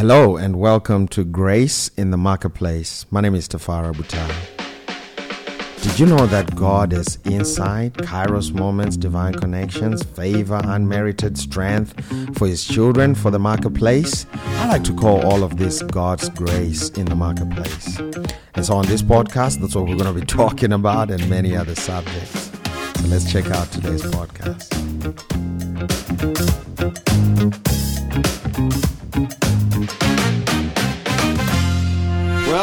Hello and welcome to Grace in the Marketplace. My name is Tafara Butai. Did you know that God is inside? Kairos moments, divine connections, favor, unmerited strength for His children, for the marketplace. I like to call all of this God's grace in the marketplace. And so on this podcast, that's what we're going to be talking about and many other subjects. So let's check out today's podcast.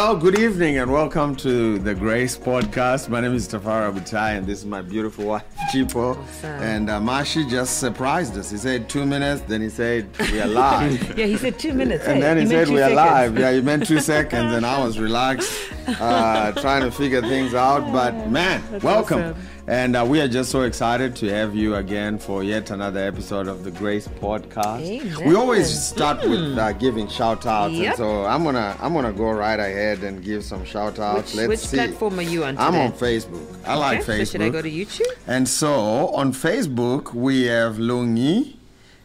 Well, good evening and welcome to the Grace Podcast. My name is Tafara Butai and this is my beautiful wife, Chipo. And uh, Mashi just surprised us. He said two minutes, then he said we are live. Yeah, he said two minutes. and hey, then he, said we are live. Yeah, he meant two seconds and I was relaxed, uh, trying to figure things out. But man, That's welcome. awesome. And uh, we are just so excited to have you again for yet another episode of the Grace Podcast. Amen. We always start with uh, giving shout outs. And so I'm gonna I'm gonna go right ahead and give some shout outs. Which, Let's which see. platform are you on today? I'm on Facebook. I like Facebook. So should I go to YouTube? And so on Facebook we have Lungi.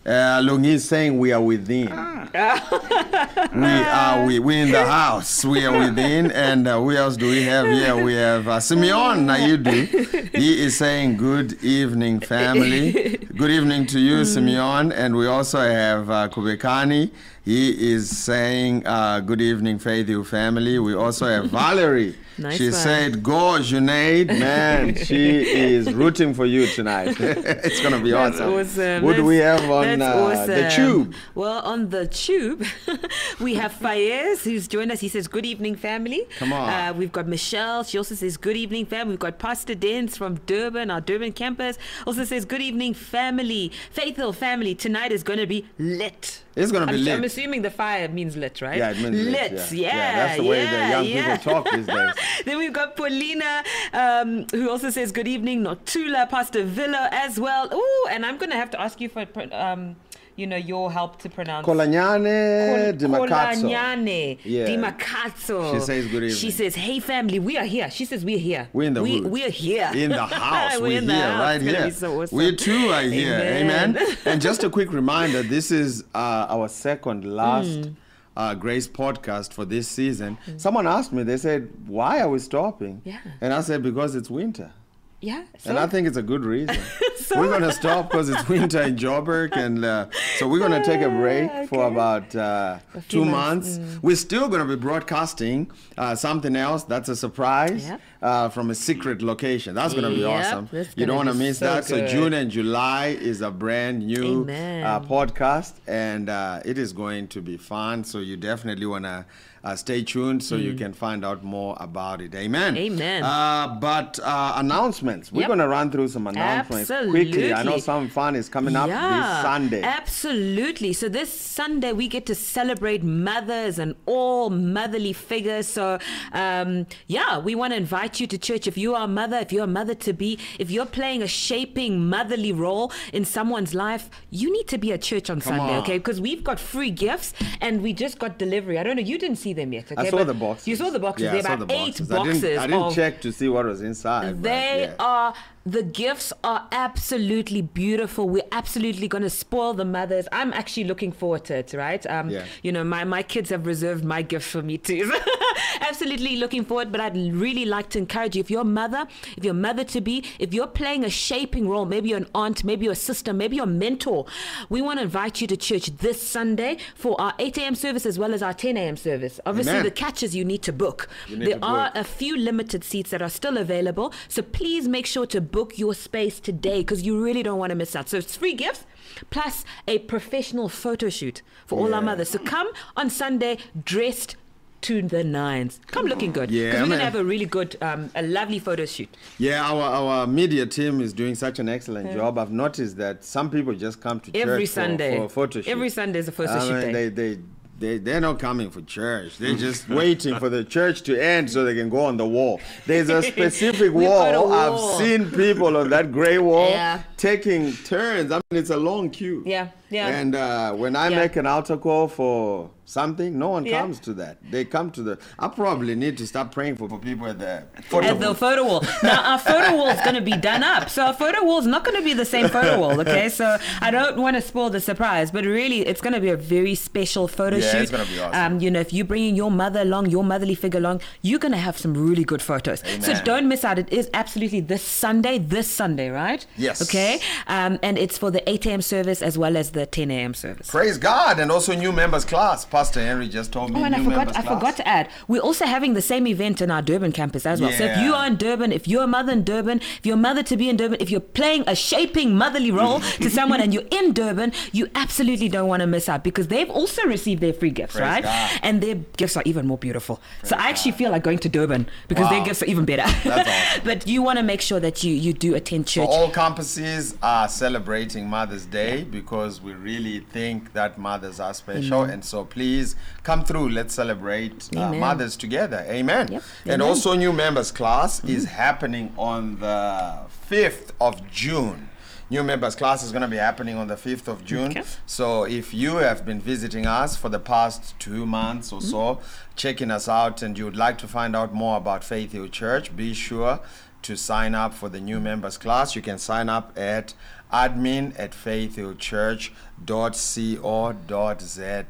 Uh, is saying we are within. Ah. we are we we in the house. We are within. And uh, who else do we have here? We have uh, Simeon Nayudu. He is saying good evening, family. Good evening to you, Simeon. And we also have uh, Kubekani. He is saying uh, good evening, Faith You family. We also have Valerie. Nice she one. said, "Go, Junaid, man! She is rooting for you tonight. it's gonna be That's awesome. awesome. What do we have on that's uh, the tube? Well, on the tube, we have Fayez who's joined us. He says, Good evening, family. Come on. Uh, we've got Michelle. She also says, Good evening, fam. We've got Pastor Dens from Durban, our Durban campus. Also says, Good evening, family. Faithful family. Tonight is going to be lit. It's gonna be I'm, lit. I'm assuming the fire means lit, right? Yeah, it means lit, lit. yeah. Yeah, Yeah, that's the way the young yeah. people talk these days. then we've got Paulina, um, who also says good evening. Notula, Pastor Villa as well. Ooh, and I'm going to have to ask you for, um, you know, your help to pronounce. Kolanyane Dimakatso. Kolanyane Yeah. She says good evening. She says, "Hey family, we are here." She says, "We're here. We're in the we. We're here In the house. we're We're, here, house. right It's here. so awesome. We too are here. Amen. Amen. and just a quick reminder this is uh, our second last. Mm. Uh, Grace podcast for this season. Someone asked me, they said, Why are we stopping? Yeah. And I said, Because it's winter. Yeah. and I think it's a good reason. So- we're going to stop because it's winter in Joburg. And uh, so we're going to take a break for about uh, two months, months. We're still going to be broadcasting uh, something else that's a surprise Yep. uh, from a secret location. That's going to be Yep, awesome. You don't want to miss so that. So. June and July is a brand new uh, podcast, and uh, it is going to be fun. So you definitely want to uh, stay tuned so you can find out more about it. Amen. Mm. Amen. Uh, but uh, announcements. We're Yep. going to run through some announcements quickly. I know some fun is coming up this Sunday. Absolutely. So this Sunday we get to celebrate mothers and all motherly figures. So um, yeah, we want to invite you to church. If you are a mother, if you're a mother to be, if you're playing a shaping motherly role in someone's life, you need to be at church on Sunday, on. okay? Because we've got free gifts and we just got delivery. I don't know, you didn't see them yet, okay? I saw But the boxes. You saw the boxes. Yeah, They're about the eight boxes. I didn't, I didn't of check to see what was inside. they yeah. are the gifts are absolutely beautiful. We're absolutely going to spoil the mothers. I'm actually looking forward to it, right? Um, Yeah. You know, my, my kids have reserved my gift for me too. absolutely looking forward, but I'd really like to encourage you. If you're a mother, if you're a mother to be, if you're playing a shaping role, maybe you're an aunt, maybe you're a sister, maybe you're a mentor, we want to invite you to church this Sunday for our 8 a.m. service as well as our 10 a.m. service. Obviously, Amen. the catches you need to book. Need there to are book. a few limited seats that are still available. So please make sure to book your space today because you really don't want to miss out. So it's free gifts plus a professional photo shoot for all our mothers. So come on Sunday dressed to the nines. Come looking good. Yeah, we're going to have a really good, um, a lovely photo shoot. Yeah, our, our media team is doing such an excellent job. I've noticed that some people just come to Every church for- Sunday. for, a photo shoot. Every Sunday is a photo I shoot mean, day. They, they, they, they're not coming for church. They're just waiting for the church to end so they can go on the wall. There's a specific wall. wall. I've seen people on that gray wall Yeah. taking turns. I mean, it's a long queue. Yeah, Yeah. And uh, when I Yeah. make an altar call for something, no one Yeah. comes to that. They come to the. I probably need to start praying for, for people at the photo At the photo wall. Now our photo wall is going to be done up, so our photo wall is not going to be the same photo wall. Okay, so I don't want to spoil the surprise, but really it's going to be a very special photo Yeah, shoot. it's gonna be awesome. Um, you know, if you're bringing your mother along, your motherly figure along, you're going to have some really good photos. So don't miss out. It is absolutely this Sunday. This Sunday, right? Yes. Okay. Um, and it's for the 8 a.m. service as well as the 10 a.m. service. Praise God, and also new members class. Pastor Henry just told me. Oh, and I forgot. I class. forgot to add. We're also having the same event in our Durban campus as well. So if you are in Durban, if you're a mother in Durban, if you're a mother to be in Durban, if you're playing a shaping motherly role to someone and you're in Durban, you absolutely don't want to miss out because they've also received their free gifts, Praise right? God. And their gifts are even more beautiful. so I actually feel like going to Durban because their gifts are even better. That's awesome. but you want to make sure that you you do attend So church. all campuses are celebrating Mother's Day because we really think that mothers are special, and so please come through. Let's celebrate uh, mothers together. Amen. Yep. And Amen. Mm-hmm. also, new members class is happening on the fifth of June. New members class is going to be happening on the 5th of June. Okay. So if you have been visiting us for the past two months or so, Mm-hmm. checking us out, and you would like to find out more about Faith Hill Church, be sure to sign up for the new members class. You can sign up at admin at faithhillchurch.co.za.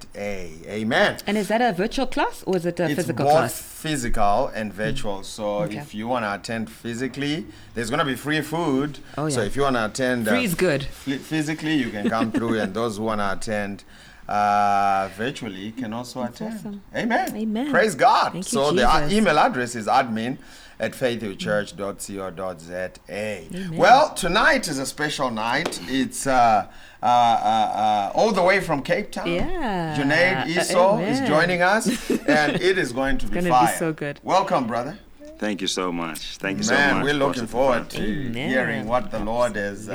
Amen. and is that a virtual class or is it a physical class? It's physical both class? physical and virtual. So Okay. if you want to attend physically, there's going to be free food. Oh, yeah. So if you want to attend Free is good. phy- physically, you can come through, and those who want to attend uh, virtually can also attend. awesome. Amen. Amen. Praise God. Thank you, so the uh, email address is admin at faithhillchurch.co.za. Well, tonight is a special night. It's uh, uh, uh, uh, all the way from Cape Town. Yeah. Junaid Esau is joining us, and it is going to be gonna be fire. so good. Welcome, brother. Thank you so much. Thank you so much. Man, we're looking forward to Amen. hearing what the Lord has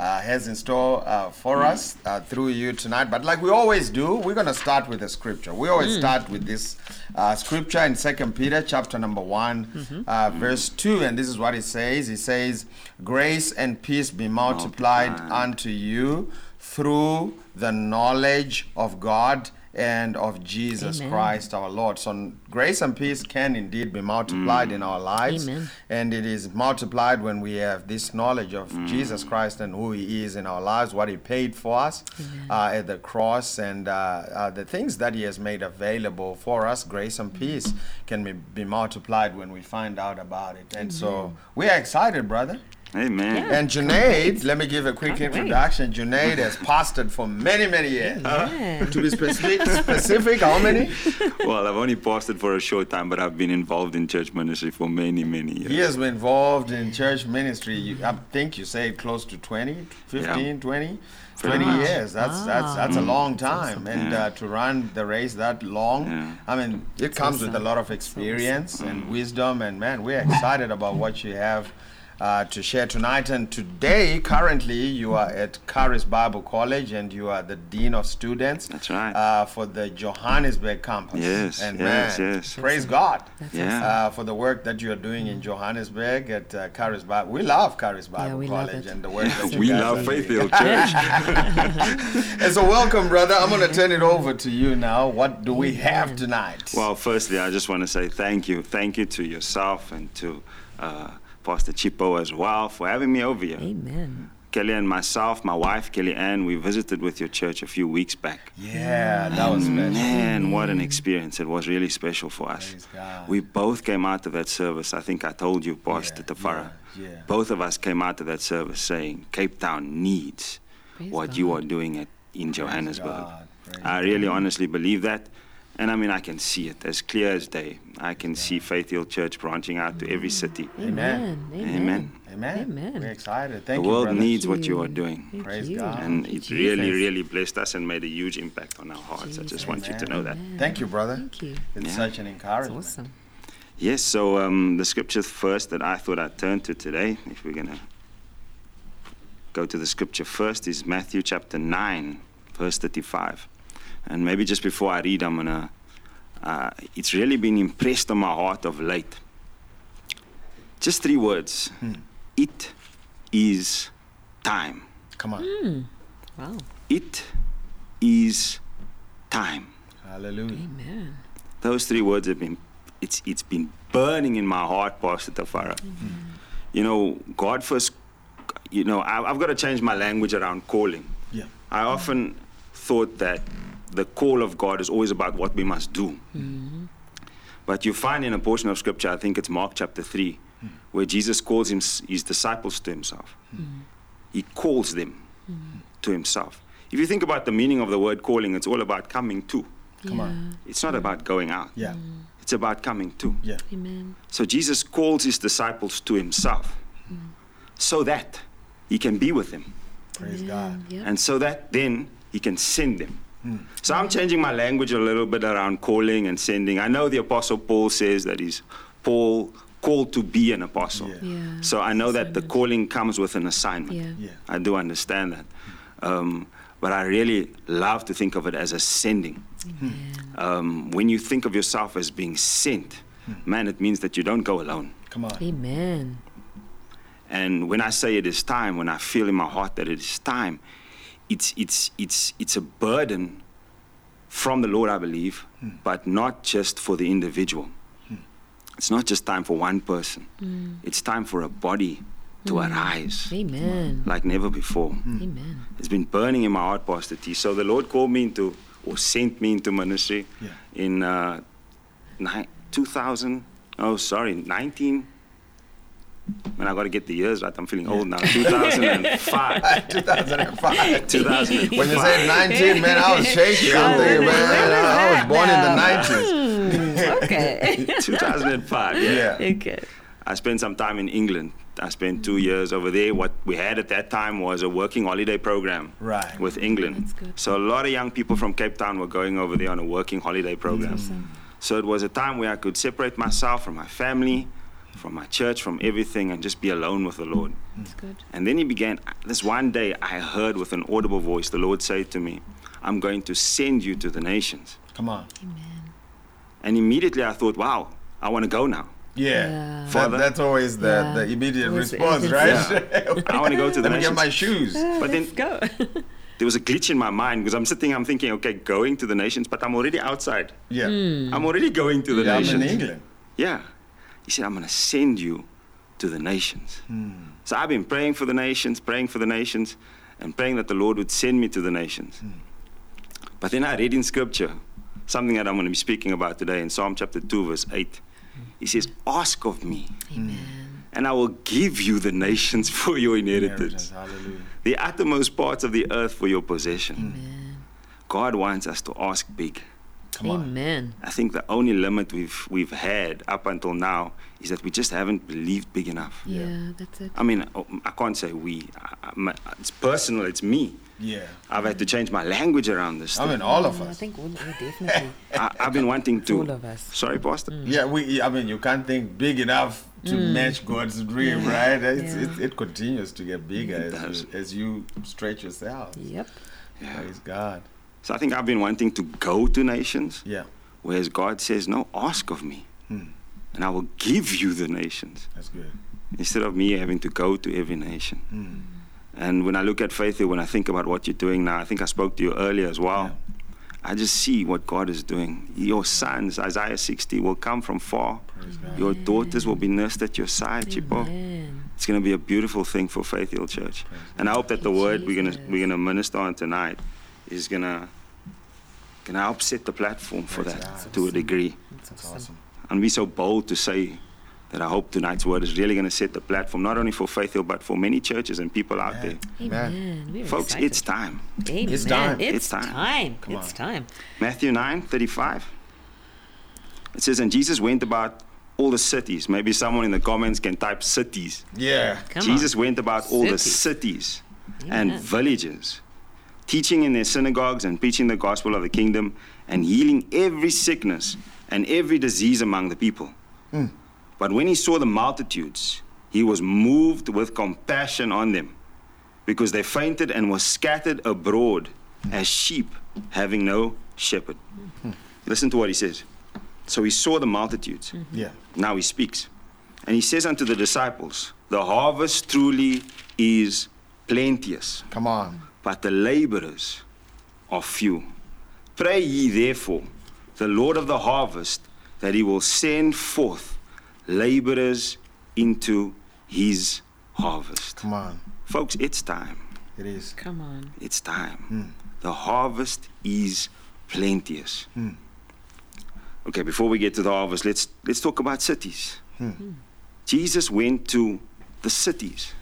uh, has in store uh, for us uh, through you tonight. But like we always do, we're going to start with a scripture. We always start with this uh, scripture in Second Peter, chapter number one, uh, verse two, and this is what it says. It says, "Grace and peace be multiplied Multiplied. unto you through the knowledge of God." And of Jesus Amen. Christ our Lord. So, grace and peace can indeed be multiplied in our lives. Amen. And it is multiplied when we have this knowledge of Mm. Jesus Christ and who He is in our lives, what He paid for us uh, at the cross, and uh, uh, the things that He has made available for us. Grace and peace can be, be multiplied when we find out about it. And so we are excited, brother. Amen. Yeah. And Junaid, let me give a quick Can't wait. introduction. Junaid has pastored for many, many years. Amen. Uh-huh. to be specific, specific, how many? Well, I've only pastored for a short time, but I've been involved in church ministry for many, many years. He has been involved in church ministry. You, I think you say close to 20, 15, Yeah. 20, Pretty 20 much. years. That's that's that's a mm. long time, and Yeah. uh, to run the race that long, Yeah. I mean, it comes with a lot of experience and mm. wisdom. And man, we're excited about what you have. Uh, to share tonight and today currently you are at Charis Bible College and you are the Dean of Students That's right. uh, for the Johannesburg campus Yes, and yes, man yes. praise God Yeah. uh, for the work that you are doing in Johannesburg at uh, Charis Bible. We love Charis Bible we love College and the work that you we guys love are Faith. Hill Church. And so, welcome, brother. I'm going to turn it over to you now. What do we have tonight? well, firstly, I just want to say thank you. Thank you to yourself and to uh, Pastor Chipo as well for having me over here. Amen. Kelly and myself, my wife, Kelly Ann, we visited with your church a few weeks back. yeah, that was special. Man, what an experience. It was really special for us. We both came out of that service. I think I told you, Pastor Yeah, Tafara. yeah, yeah. Both of us came out of that service saying Cape Town needs Praise what you are doing at, in Johannesburg. God, I really honestly believe that. And I mean, I can see it as clear as day. I can see Faith Hill Church branching out to every city. Amen. Amen. Amen. Amen. Amen. We're excited. The Thank you, The world brother. needs what you are doing. Thank Praise you. God. And it you, really, really blessed us and made a huge impact on our hearts. I just want you to know that. Thank you, brother. Thank you. It's Yeah. such an It's encouragement. awesome. Yes, so um, the scripture first that I thought I'd turn to today, if we're going to go to the scripture first, is Matthew chapter 9, verse 35. And maybe just before I read, I'm going to, uh, it's really been impressed on my heart of late. Just three words hmm. It is time. Come on. Hmm. Wow. It is time. Hallelujah. Amen. Those three words have been, it's, it's been burning in my heart, Pastor Tafara. Hmm. You know, God first, you know, I, I've got to change my language around calling. Yeah. I often thought that the call of God is always about what we must do. But you find in a portion of scripture, I think it's Mark chapter 3, where Jesus calls him, his disciples to himself. He calls them to himself. If you think about the meaning of the word calling, it's all about coming to. Come on. It's not about going out, Yeah. Mm. it's about coming to. Yeah. Amen. So Jesus calls his disciples to himself mm. so that he can be with them Praise God. Yep. and so that then he can send them. So I'm changing my language a little bit around calling and sending. I know the apostle Paul says that he's Paul called to be an apostle. Yeah. Yeah. So I know that the calling comes with an assignment. Yeah. Yeah. I do understand that. Um, but I really love to think of it as a sending. Um, when you think of yourself as being sent, man, it means that you don't go alone. Come on. Amen. And when I say it is time, when I feel in my heart that it is time, it's, it's, it's, it's a burden from the Lord, I believe, hmm. but not just for the individual. Hmm. It's not just time for one person, hmm. it's time for a body to arise Amen. like never before. Amen. It's been burning in my heart, Pastor T. So the Lord called me into, or sent me into ministry Yeah. in uh, ni- 2000. Oh, sorry, 19. Man, I got to get the years right. I'm feeling old now. 2005. 2005. 2005. When you said 19, man, I was shaking. I'm thinking, man, I, I was born in the 90s. Hmm, okay. 2005. Yeah. Yeah. okay. I spent some time in England. I spent two years over there. What we had at that time was a working holiday program Right. with England. That's good. So a lot of young people from Cape Town were going over there on a working holiday program. Awesome. So it was a time where I could separate myself from my family, from my church, from everything, and just be alone with the Lord. That's good. And then he began, this one day I heard with an audible voice the Lord say to me, I'm going to send you to the nations. Come on. Amen. And immediately I thought, wow, I want to go now. Yeah. Yeah. That- Father? that's always the, Yeah. the immediate Always the response, urgency. right? I want to go to the nations. Let me get my shoes. But then Let's go. there was a glitch in my mind because I'm sitting, I'm thinking, okay, going to the nations, but I'm already outside. Yeah. Hmm. I'm already going to the Yeah, I'm nations. in England. Yeah. He said, I'm going to send you to the nations. So I've been praying for the nations, praying for the nations, and praying that the Lord would send me to the nations. But then I read in scripture something that I'm going to be speaking about today in Psalm chapter 2, verse 8. He says, Ask of me, Amen. and I will give you the nations for your inheritance, Hallelujah. the uttermost parts of the earth for your possession. Amen. God wants us to ask big. Come on. Amen. I think the only limit we've we've had up until now is that we just haven't believed big enough. Yeah, that's it. I mean, oh, I can't say we. I, I, it's personal. It's me. Yeah. I've had to change my language around this. I thing. mean, all of Yeah, I think all, yeah, definitely. I, I've been wanting to. all of us. Sorry, mm. Pastor. Yeah, we. I mean, you can't think big enough to mm. match God's dream, right? It's, Yeah. it, it continues to get bigger as you, as you stretch yourself. Yep. Praise God. So I think I've been wanting to go to nations, Yeah, whereas God says, "No, ask of me, Hmm. and I will give you the nations." that's good. Instead of me having to go to every nation. Mm. And when I look at Faith, Hill, when I think about what you're doing now, I think I spoke to you earlier as well. I just see what God is doing. Your sons, Isaiah 60, will come from far. Your daughters will be nursed at your side, Chipo. It's going to be a beautiful thing for Faith Hill Church. And I hope that the word we're going to we're going to minister on tonight is going to going to upset the platform for that God. to a degree. That's awesome. And be so bold to say that I hope tonight's word is really going to set the platform not only for Faith Hill but for many churches and people out Amen. there. Amen. We're Folks, excited. it's time. Amen. It's time. It's, It's time. time. Come It's on. time. Matthew 9 35. It says, And Jesus went about all the cities. Maybe someone in the comments can type cities. Yeah. Come Jesus on. went about all the Cities. cities and Amen. villages, teaching in their synagogues and preaching the gospel of the kingdom and healing every sickness and every disease among the people. Hmm. But when he saw the multitudes, he was moved with compassion on them because they fainted and were scattered abroad as sheep having no shepherd. Hmm. Listen to what he says. So he saw the multitudes. Hmm. Yeah. Now he speaks. And he says unto the disciples, The harvest truly is plenteous, Come on. But the laborers are few. Pray ye therefore the Lord of the harvest that he will send forth laborers into his harvest. Come on. Folks, it's time. It is. Come on. It's time. Hmm. The harvest is plenteous. Hmm. Okay, before we get to the harvest, let's let's talk about cities. Hmm. Jesus went to the cities.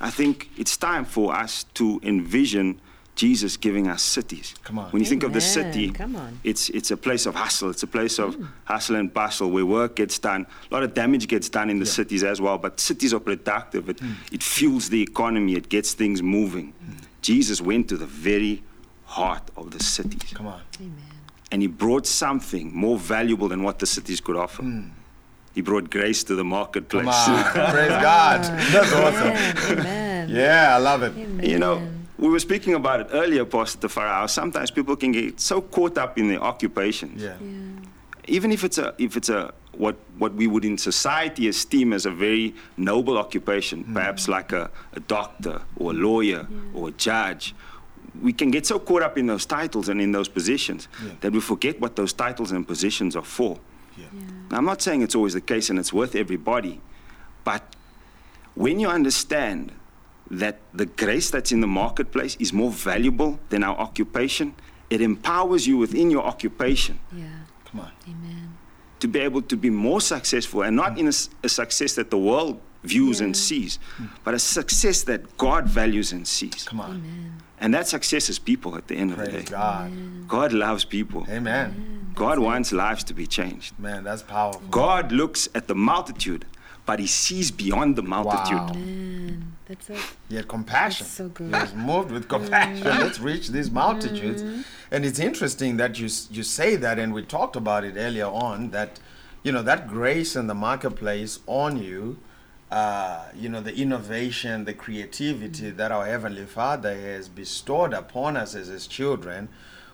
I think it's time for us to envision Jesus giving us cities. Come on. When you think of the city, Come on. it's it's a place of hustle. It's a place of hmm. hustle and bustle where work gets done. A lot of damage gets done in the cities as well. But cities are productive. It hmm. it fuels the economy. It gets things moving. Hmm. Jesus went to the very heart of the cities, Come on. Amen. and he brought something more valuable than what the cities could offer. He brought grace to the marketplace. Come on. Praise God. That's awesome. Amen. Amen. Yeah, I love it. You know, we were speaking about it earlier, Pastor Tafara, how sometimes people can get so caught up in their occupations. Yeah. Even if it's a if it's a what what we would in society esteem as a very noble occupation, mm. perhaps like a, a doctor or a lawyer or a judge. We can get so caught up in those titles and in those positions Yeah. that we forget what those titles and positions are for. Yeah. Now, I'm not saying it's always the case and it's worth everybody, but when you understand that the grace that's in the marketplace is more valuable than our occupation, it empowers you within your occupation Yeah. Come on. Amen. to be able to be more successful and not mm. in a success that the world views and sees, but a success that God values and sees. Come on. And that success is people at the end of the day. God. God loves people. Amen. God wants lives to be changed. Man, that's powerful. God looks at the multitude, but he sees beyond the multitude. Wow. Man, that's it. He had compassion. That's so good. He was moved with compassion. Let's reach these multitudes. Mm-hmm. And it's interesting that you you say that, and we talked about it earlier on that, you know, that grace in the marketplace on you, uh, you know, the innovation, the creativity mm-hmm. that our heavenly Father has bestowed upon us as His children.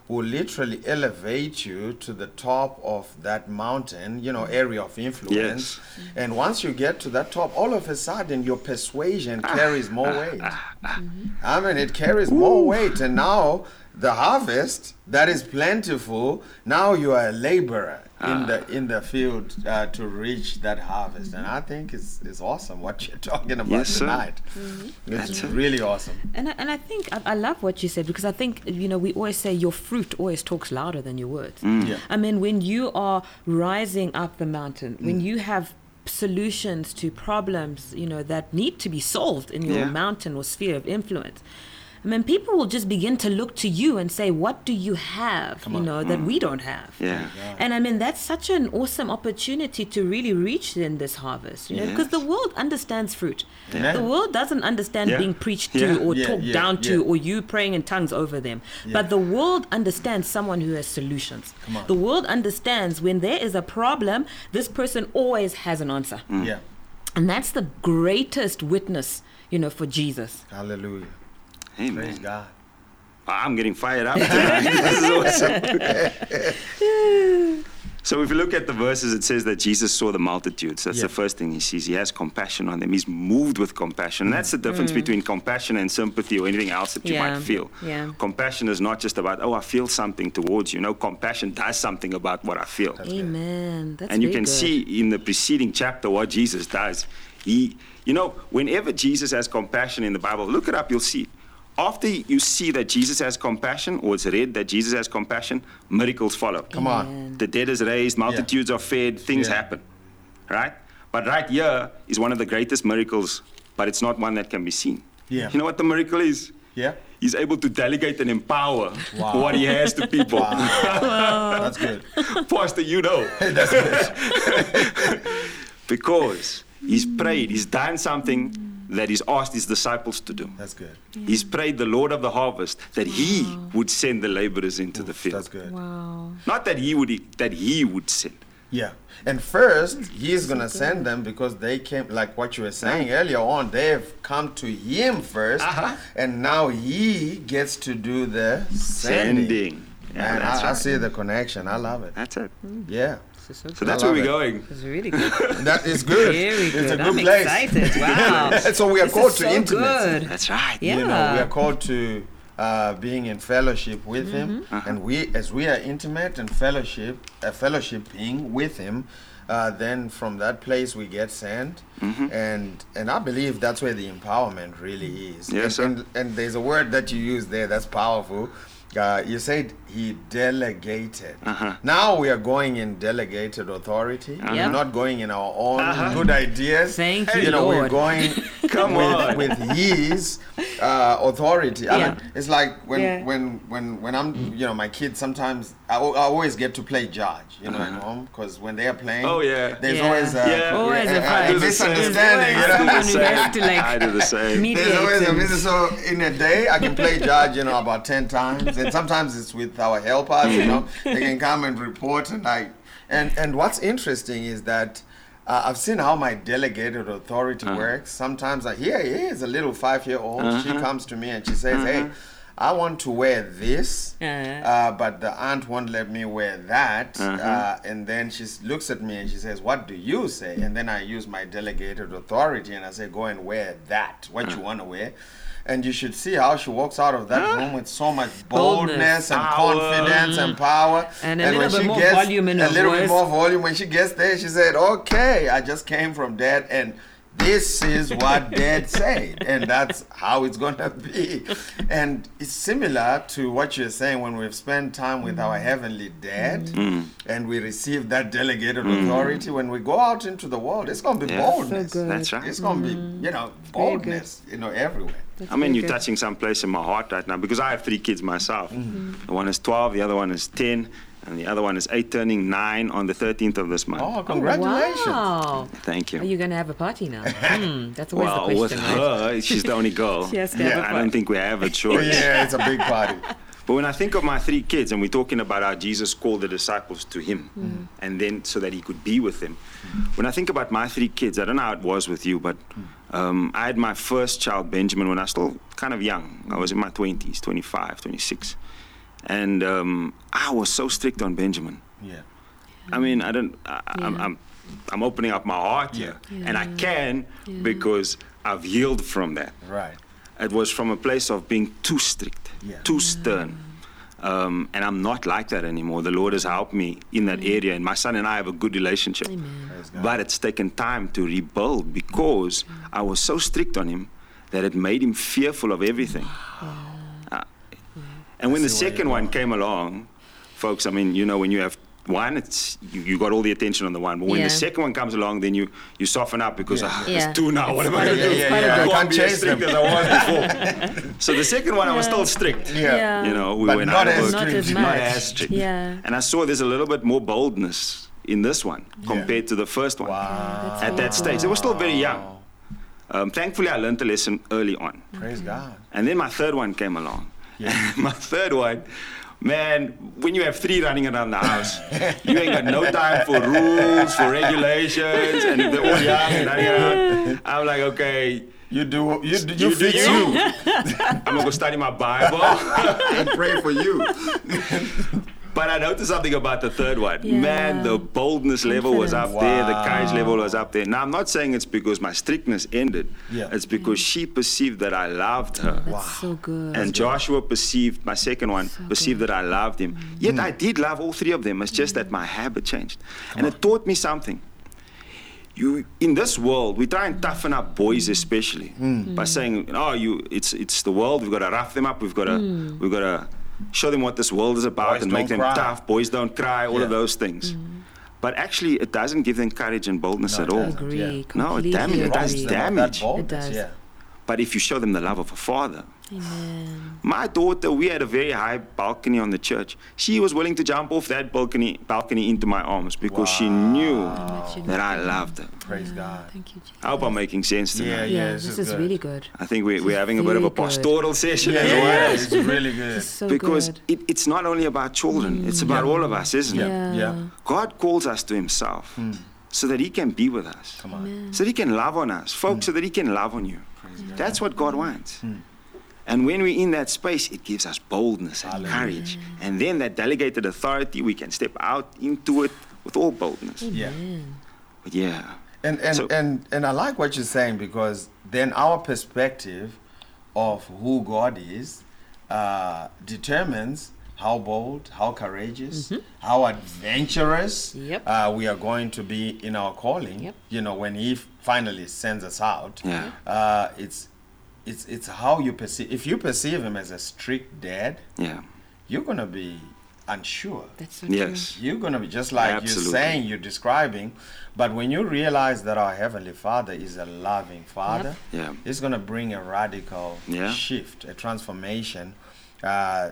Will literally elevate you to the top of that mountain, you know, mm-hmm. area of influence. Yes. Mm-hmm. And once you get to that top, all of a sudden your persuasion ah, carries more ah, weight. Ah, I mean, it carries more weight. And now the harvest that is plentiful, now you are a laborer in ah. the in the field uh, to reach that harvest. And I think it's, it's awesome what you're talking about Yes, sir. tonight. Mm-hmm. That's It's it. really awesome. And I, and I think I, I love what you said because I think you know we always say your fruit always talks louder than your words. Mm. Yeah. I mean, when you are rising up the mountain, when mm. you have solutions to problems, you know that need to be solved in your Yeah. mountain or sphere of influence. I mean, people will just begin to look to you and say, "What do you have? you know that mm. we don't have." Yeah. And I mean, that's such an awesome opportunity to really reach in this harvest, you know, because the world understands fruit. Yeah. The world doesn't understand Yeah. being preached Yeah. to or Yeah, talked yeah, down to or you praying in tongues over them. But the world understands someone who has solutions. Come on. The world understands when there is a problem, this person always has an answer. Mm. Yeah. And that's the greatest witness, you know, for Jesus. Hallelujah. Amen. Praise God. I'm getting fired up tonight. this is awesome. so if you look at the verses, it says that Jesus saw the multitudes. That's Yeah. the first thing he sees. He has compassion on them. He's moved with compassion. And that's the difference between compassion and sympathy or anything else that you Mm. Might feel. yeah. Compassion is not just about, oh, I feel something towards you. No, compassion does something about what I feel. Amen. That's and you can good. see in the preceding chapter what Jesus does. He, you know, whenever Jesus has compassion in the Bible, look it up, you'll see. After you see that Jesus has compassion, or it's read that Jesus has compassion, miracles follow. Come on. The dead is raised, multitudes are fed, things Yeah. happen. Right? But right here is one of the greatest miracles, but it's not one that can be seen. Yeah. You know what the miracle is? Yeah. He's able to delegate and empower Wow. what he has to people. Wow, That's good. Pastor, you know. That's good. because he's prayed, he's done something that he's asked his disciples to do. That's good. He's prayed the Lord of the harvest that he would send the laborers into the field. That's good. Wow. Not that he would that he would send. Yeah. And first, he's going to send them because they came, like what you were saying earlier on, they've come to him 1st Uh-huh. And now he gets to do the sending. Sending. Man, that's I, I see the connection. I love it. That's it. Yeah. This is so So that's where we're it. going. This is really good. That is good. Very It's good. a good I'm place. excited. Wow. so we are This called is to so intimacy. good. That's right. Yeah. You know, we are called to uh, being in fellowship with Him, Mm-hmm. Uh-huh. and we, as we are intimate and fellowship, uh, fellowshipping with Him, uh, then from that place we get sent, Mm-hmm. and and I believe that's where the empowerment really is. Yes, and, sir. and and there's a word that you use there that's powerful. Uh, you said he delegated. Uh-huh. Now we are going in delegated authority. Yep. We're not going in our own Uh-huh. good ideas. Thank you you, know, we're Lord. going Come with, on. with his uh, authority. I Yeah. mean, it's like when Yeah. when when when I'm you know my kids sometimes I, I always get to play judge you know at home because when they are playing Uh-huh. Oh, yeah. there's Yeah. always a, Yeah. Always a a, a do the same. misunderstanding. You There's know? always someone who has to like I do the same. There's always a and- visit. So in a day, I can play judge, you know, about ten times, and sometimes it's with our helpers. You know, they can come and report, and I, and and what's interesting is that. Uh, I've seen how my delegated authority works. Sometimes I here here's a little five-year-old. She comes to me and she says, "Hey, I want to wear this, Uh-huh. uh, but the aunt won't let me wear that." Uh-huh. Uh, and then she looks at me and she says, "What do you say?" And then I use my delegated authority and I say, "Go and wear that. What Uh-huh. you want to wear." And you should see how she walks out of that room with so much boldness, Boldness. and Power. confidence and power. And a when little bit more gets volume in a little bit more volume. When she gets there, she said, "Okay, I just came from that and this is what dad said, and that's how it's gonna be." And it's similar to what you're saying when we've spent time with our heavenly dad, mm. and we receive that delegated mm. authority. When we go out into the world, it's gonna be Yeah. boldness. So. That's right. It's gonna be, you know, boldness, you know, everywhere. That's I mean, you're good. touching some place in my heart right now because I have three kids myself. Mm-hmm. The one is 12, the other one is 10, and the other one is 8, turning 9 on the 13th of this month. Oh, congratulations! Wow. Thank you. Are you going to have a party now? Hmm, that's always well, the with question, right? her, she's the only girl. She has to have Yeah. a I party. don't think we have a choice. Yeah, it's a big party. But when I think of my three kids, and we're talking about how Jesus called the disciples to him, Mm. and then so that he could be with them. When I think about my three kids, I don't know how it was with you, but um, I had my first child, Benjamin, when I was still kind of young. I was in my 20s, 25, 26. And um, I was so strict on Benjamin. Yeah. I mean, I don't. I, I'm, I'm, I'm opening up my heart here, and I can because I've healed from that. Right. It was from a place of being too strict, Yeah. too stern. Um, and I'm not like that anymore. The Lord has helped me in that area, and my son and I have a good relationship. Praise But it's taken time to rebuild because I was so strict on him that it made him fearful of everything. Uh, and when the second one came along, folks, I mean, you know, when you have one, it's you, you got all the attention on the one. But when Yeah. the second one comes along, then you you soften up because Yeah. ah, Yeah. it's two now. What am I going to do? it's quite yeah, bit. I can't can't be as strict them. as I was before. so the second one, I was still strict. Yeah. Yeah. You know, we But went not out of as work. Not as strict. Not as strict. Yeah. And I saw there's a little bit more boldness in this one Yeah. compared to the first one. Wow. At that stage, they were still very young. Um, thankfully, I learned the lesson early on. Praise God. And then my third one came along. Yeah. my third one, man, when you have three running around the house, you ain't got no time for rules, for regulations, and if they're all young and running around, I'm like, okay, You do you do you you, do you. I'm gonna go study my Bible. and pray for you. But I noticed something about the third one. Yeah. Man, the boldness level was up there, the courage level was up there. Now, I'm not saying it's because my strictness ended. Yeah. It's because she perceived that I loved her. That's so good. And Joshua perceived, my second one, perceived that I loved him. Yet I did love all three of them. It's just that my habit changed. and it taught me something. You in this world, we try and toughen up boys especially by saying, "Oh, you, it's it's the world. We've got to rough them up. We've got to we've got to show them what this world is about Boys and make them cry. tough. Boys don't cry. All of those things." Mm-hmm. But actually, it doesn't give them courage and boldness No, at all. agree. Yeah. No, it damage- it does agree. Robs them of damage. Boldness, It does. Yeah. But if you show them the love of a father, Amen. My daughter, we had a very high balcony on the church. She was willing to jump off that balcony balcony into my arms because she knew that I loved her. Praise God. Thank you, Jesus. I hope I'm making sense Yeah, tonight. yeah. Yeah, this this is is good. really good. I think we, This we're having a bit of a very good. pastoral session Yeah, as yeah, well. it's really good. This so because good. it, it's not only about children, mm. it's about Yeah. all of us, isn't it? yeah. Yeah. God calls us to Himself hmm. so that He can be with us, Come on. so that He can love on us, folks, hmm. so that He can love on you. Praise That's what God wants. Hmm. And when we're in that space, it gives us boldness and Hallelujah. courage. And then that delegated authority, we can step out into it with all boldness. Yeah. But yeah. And and, So- and and I like what you're saying because then our perspective of who God is uh, determines how bold, how courageous, how adventurous Yep. uh, we are going to be in our calling. Yep. You know, when He finally sends us out, Yeah. uh, it's it's it's how you perceive. If you perceive Him as a strict dad, Yeah. you're gonna be unsure That's so true. Yes. you're going to be just like Absolutely. you're saying, you're describing. But when you realize that our Heavenly Father is a loving Father, Yeah. it's going to bring a radical Yeah. shift, a transformation. Uh,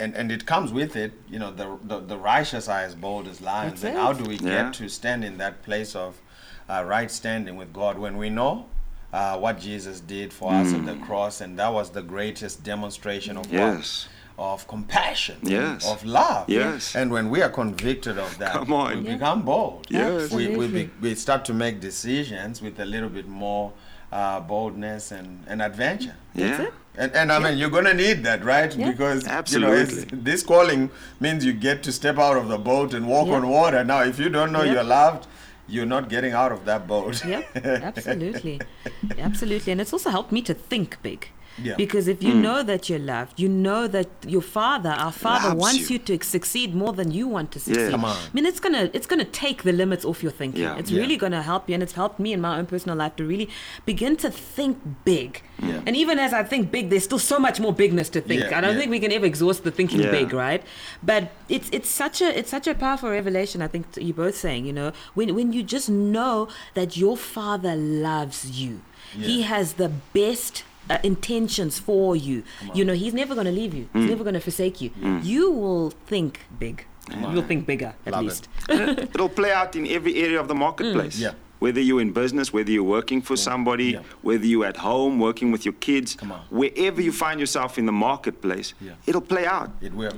and, and it comes with it, you know, the, the, the righteous are as bold as lions. That's and it. how do we Yeah. get to stand in that place of uh, right standing with God when we know uh, what Jesus did for us at the cross? And that was the greatest demonstration of what? Mm. Yes. of compassion, Yes. of love. Yes. And when we are convicted of that, Come on. we Yeah. become bold. Yes. We, we, be, we start to make decisions with a little bit more uh, boldness and, and adventure. Yeah. And, and I mean, you're going to need that, right? Yeah. Because you know, Absolutely. this calling means you get to step out of the boat and walk Yeah. on water. Now, if you don't know Yeah. you're loved, you're not getting out of that boat. Yep, absolutely. absolutely. And it's also helped me to think big. Yeah. Because if you hmm. know that you're loved, you know that your father, our father, Loves wants you. you. to succeed more than you want to succeed. Come on. I mean, it's gonna it's gonna take the limits off your thinking. Yeah. It's Yeah. really gonna help you, and it's helped me in my own personal life to really begin to think big. Yeah. And even as I think big, there's still so much more bigness to think. Yeah, I don't yeah. think we can ever exhaust the thinking Yeah. big, right? But it's it's such a it's such a powerful revelation. I think you're both saying, you know, when when you just know that your father loves you, he has the best. Uh, intentions for you. You know, he's never going to leave you. Mm. He's never going to forsake you. You will think big. You'll think bigger, at Love least. It'll play out in every area of the marketplace. Yeah. Whether you're in business, whether you're working for somebody, Yeah. whether you're at home working with your kids, Come on. wherever you find yourself in the marketplace, Yeah. it'll play out. It will.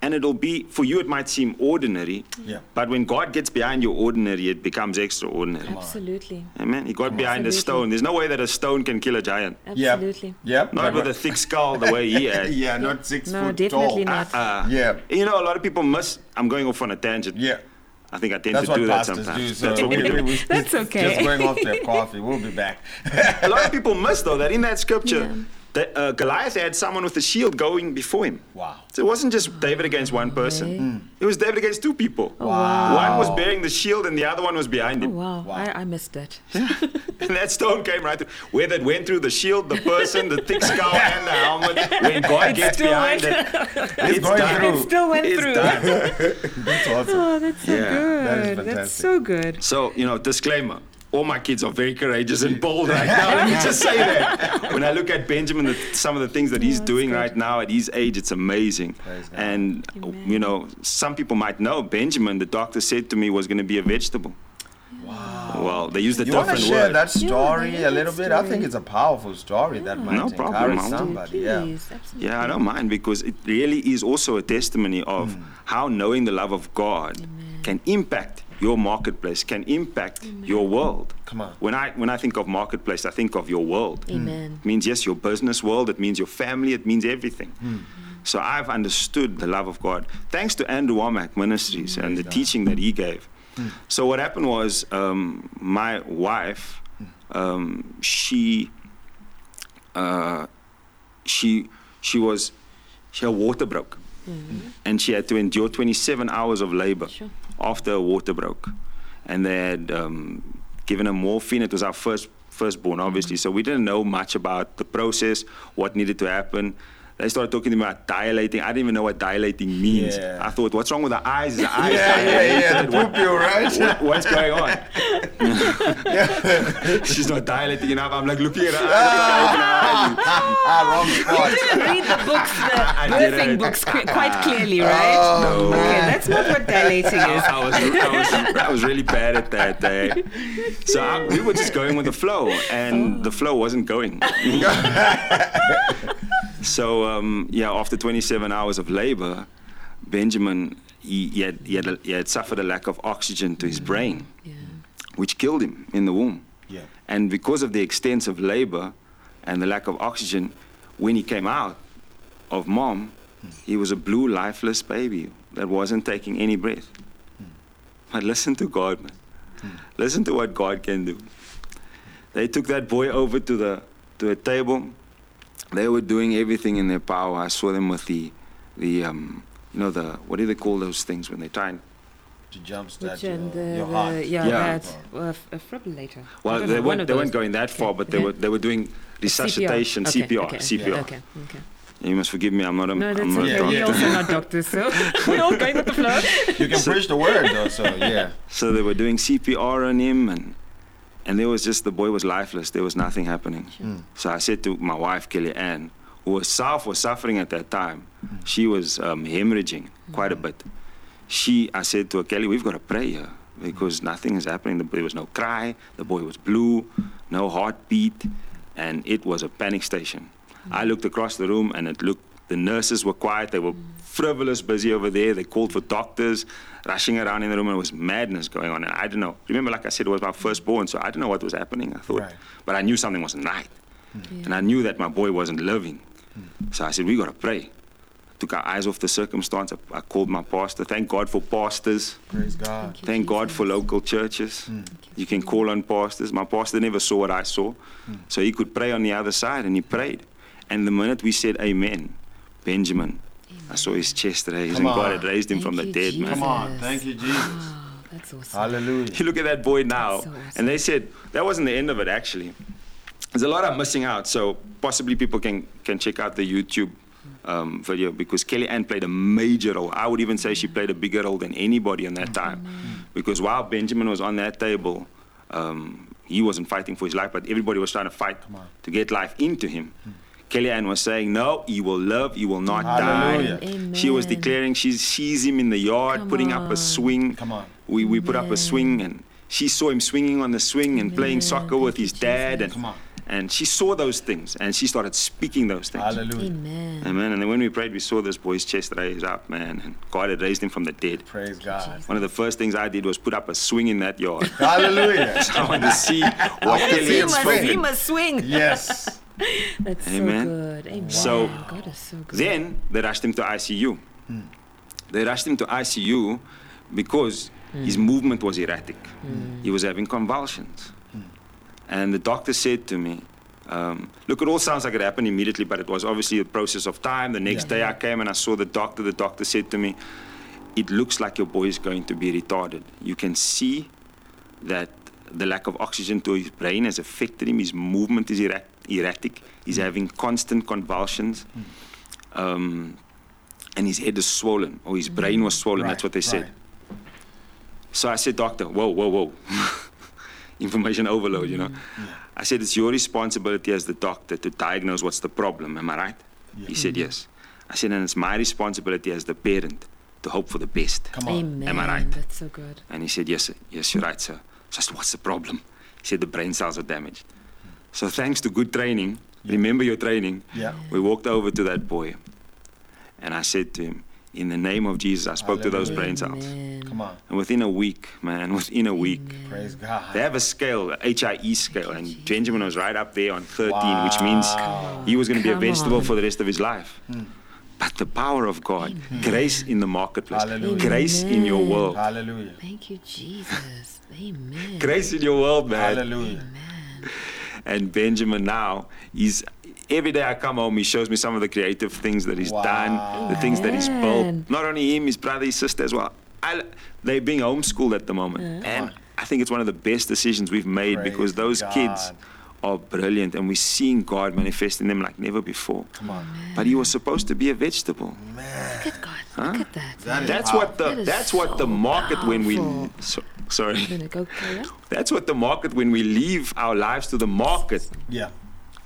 And it'll be, for you, it might seem ordinary, Yeah. but when God gets behind your ordinary, it becomes extraordinary. Absolutely. Amen. He got behind a stone. There's no way that a stone can kill a giant. Yeah. Absolutely. Yep. Not with a thick skull the way he had. yeah, not six No, foot definitely tall. not. Uh, Yeah. You know, a lot of people must. I'm going off on a tangent. Yeah. I think I tend That's to do that pastors sometimes. do. So That's we, okay. we, we, That's okay. Just going off to have coffee. We'll be back. a lot of people miss though that in that scripture, Yeah. That, uh, Goliath had someone with a shield going before him. Wow. So it wasn't just David against one person. It was David against two people. Wow. One was bearing the shield and the other one was behind Oh, him. wow. Wow. I, I missed it. And that stone came right through. Whether it went through the shield, the person, the thick skull, and the helmet, when God gets still behind went- it, it's going done. through. It still went It's through. done. That's awesome. Oh, that's so Yeah, good. that is that's so good. So, you know, disclaimer. All my kids are very courageous and bold right now. Let me just say that. When I look at Benjamin, the, some of the things that he's doing right now at his age, it's amazing. And, Amen. you know, some people might know Benjamin, the doctor said to me, was going to be a vegetable. Wow. Well, they used a You want to different share word. that story Yeah, a little that bit? I think it's a powerful story that might No problem, encourage I'll do it. somebody. Yeah. Please, absolutely. Yeah, I don't mind because it really is also a testimony of Hmm. how knowing the love of God can impact your marketplace, can impact your world. Come on. When I when I think of marketplace, I think of your world. Amen. It means yes, your business world. It means your family. It means everything. So I've understood the love of God thanks to Andrew Wommack Ministries and the teaching that he gave. So what happened was um, my wife, um, she, uh, she, she was, she her water broke, and she had to endure 27 hours of labor Sure. After her water broke, and they had um, given her morphine. It was our first firstborn, obviously, so we didn't know much about the process, what needed to happen. They started talking to me about dilating. I didn't even know what dilating means. Yeah. I thought, what's wrong with the eyes? Is the eyes Yeah, yeah, dilated? yeah. The What- pupil, right? what- what's going on? She's not dilating enough. I'm like looking at her eyes. ah, wrong spot. Read the books, the I did birthing it. books qu- quite clearly, right? Oh, Okay, that's not what dilating is. I was, I was, I was really bad at that day. So I, we were just going with the flow, and the flow wasn't going. so um, yeah, after 27 hours of labor, Benjamin he, he, had, he, had a, he had suffered a lack of oxygen to his mm. brain, Yeah. which killed him in the womb. Yeah. And because of the extensive labor and the lack of oxygen, when he came out of mom, he was a blue, lifeless baby that wasn't taking any breath. Hmm. But listen to God, man. Hmm. Listen to what God can do. They took that boy over to the to a table. They were doing everything in their power. I saw them with the the um, you know the what do they call those things when they try and To jumpstart Which your, and the, your the- heart. yeah, Yeah. that uh, f- a fibrillator. Well they know, weren't they weren't going that far, but they Okay. were they were doing resuscitation Okay, CPR okay, CPR. Okay, okay. You must forgive me. I'm not a No, that's I'm not a okay. Yeah, We're also not doctors, so we're all going with the flow. You can preach the word though, so yeah. So they were doing CPR on him, and and there was just the boy was lifeless. There was nothing happening. Hmm. So I said to my wife Kelly Ann, who herself was suffering at that time, hmm. she was um, hemorrhaging quite a hmm. bit. She, I said to her, Kelly, we've got to pray here because nothing is happening. There was no cry. The boy was blue, no heartbeat, and it was a panic station. I looked across the room, and it looked. The nurses were quiet. They were frivolous, busy over there. They called for doctors, rushing around in the room, and it was madness going on. And I didn't know. Remember, like I said, it was my firstborn, so I didn't know what was happening. I thought, Right. but I knew something wasn't right, and I knew that my boy wasn't living. Hmm. So I said, we got to pray. Took our eyes off the circumstance. I, I called my pastor. Thank God for pastors. Praise God. you, Thank God for local churches. Hmm. You can call on pastors. My pastor never saw what I saw. Hmm. So he could pray on the other side, and he prayed. And the minute we said amen, Benjamin, I saw his chest raised, Come and God on. had raised him Thank from the you, dead, man. Come on. Thank you, Jesus. Oh, that's awesome. Hallelujah. You look at that boy now, so awesome. and they said that wasn't the end of it. Actually, there's a lot I'm missing out. So possibly people can can check out the YouTube um, video because Kelly Ann played a major role. I would even say she played a bigger role than anybody in that time, because while Benjamin was on that table. Um, he wasn't fighting for his life, but everybody was trying to fight to get life into him. Kellyanne was saying, No, he will live, he will not Hallelujah. die. She was declaring she sees him in the yard Come putting up a swing. Come on. We, we put up a swing and she saw him swinging on the swing and playing Amen. soccer with his you, dad. And, Come on. and she saw those things and she started speaking those things. Hallelujah. Amen. Amen. And then when we prayed, we saw this boy's chest raised up, man. And God had raised him from the dead. Praise God. One of the first things I did was put up a swing in that yard. Hallelujah. I wanted to see what wanna Kelly see He had him must, swing. he must swing. yes. That's Amen. so good. Amen. So, God is so good. Then they rushed him to ICU. Hmm. They rushed him to ICU because hmm. his movement was erratic. Hmm. He was having convulsions. And the doctor said to me, um, Look, it all sounds like it happened immediately, but it was obviously a process of time. The next Yeah. day I came and I saw the doctor. The doctor said to me, It looks like your boy is going to be retarded. You can see that the lack of oxygen to his brain has affected him. His movement is erratic. erratic. He's hmm. having constant convulsions. Hmm. Um, and his head is swollen, or his brain was hmm. swollen. That's what they said. right. So I said, Doctor, whoa, whoa, whoa. Information overload, you know. I said, It's your responsibility as the doctor to diagnose what's the problem. Am I right? He said, Yes. I said, And it's my responsibility as the parent to hope for the best. Come on. Amen. Am I right? That's so good. And he said, Yes, sir. Yes, you're right, sir. So I said, What's the problem? He said, The brain cells are damaged. So thanks to good training, remember your training, Yeah. we walked over to that boy. And I said to him, In the name of Jesus, I spoke to those brain cells. Amen. Come on. And within a week, man, within a week, Praise God. they have a scale, a HIE scale, and Benjamin was right up there on 13, which means he was going to be a vegetable on. for the rest of his life. Hmm. But the power of God, grace in the marketplace, Hallelujah. grace in your world, Hallelujah. Thank you, Jesus. Amen. grace in your world, man. Hallelujah. And Benjamin now, he's every day I come home, he shows me some of the creative things that he's Wow. done, the things that he's built. Not only him, his brother, his sister as well. I, they're being homeschooled at the moment, and I think it's one of the best decisions we've made Praise because those kids God. Are brilliant, and we're seeing God manifest in them like never before. Come on. But he was supposed to be a vegetable. Man. Look at God. Look at that. That is That's powerful. what the That is that's what the so market when we so, sorry. Go? That's what the market when we leave our lives to the market Yeah.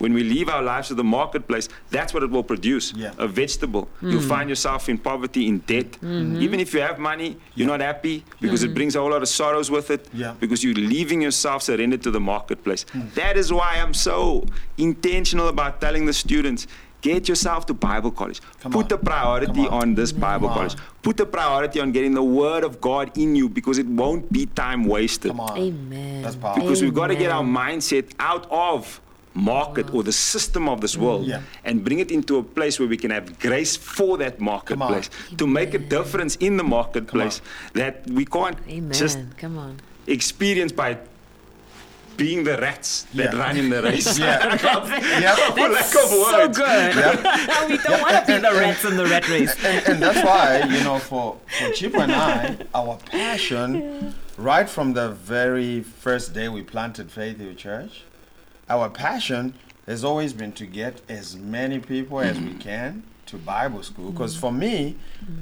When we leave our lives to the marketplace, that's what it will produce. Yeah. A vegetable. You'll mm. find yourself in poverty, in debt. Mm-hmm. Even if you have money, you're not happy because it mm-hmm. brings a whole lot of sorrows with it. Yeah. Because you're leaving yourself surrendered to the marketplace. Mm. That is why I'm so intentional about telling the students. Get yourself to Bible college. Come Put on. the priority on. on. this Bible on. college. Put the priority on getting the Word of God in you because it won't be time wasted Come on. Amen. That's powerful. because we've got to get our mindset out of market or the system of this world Yeah. and bring it into a place where we can have grace for that marketplace to make a difference in the marketplace that we can't Amen. just Come on. experience by being the rats that Yeah. run in the race. Yeah. Yep. For lack of So words. good. Yep. we don't want to be the rats in the rat race. and, and that's why you know for for Chipo and I, our passion, right from the very first day we planted Faith Hill Church, our passion has always been to get as many people as we can to Bible school. Because for me,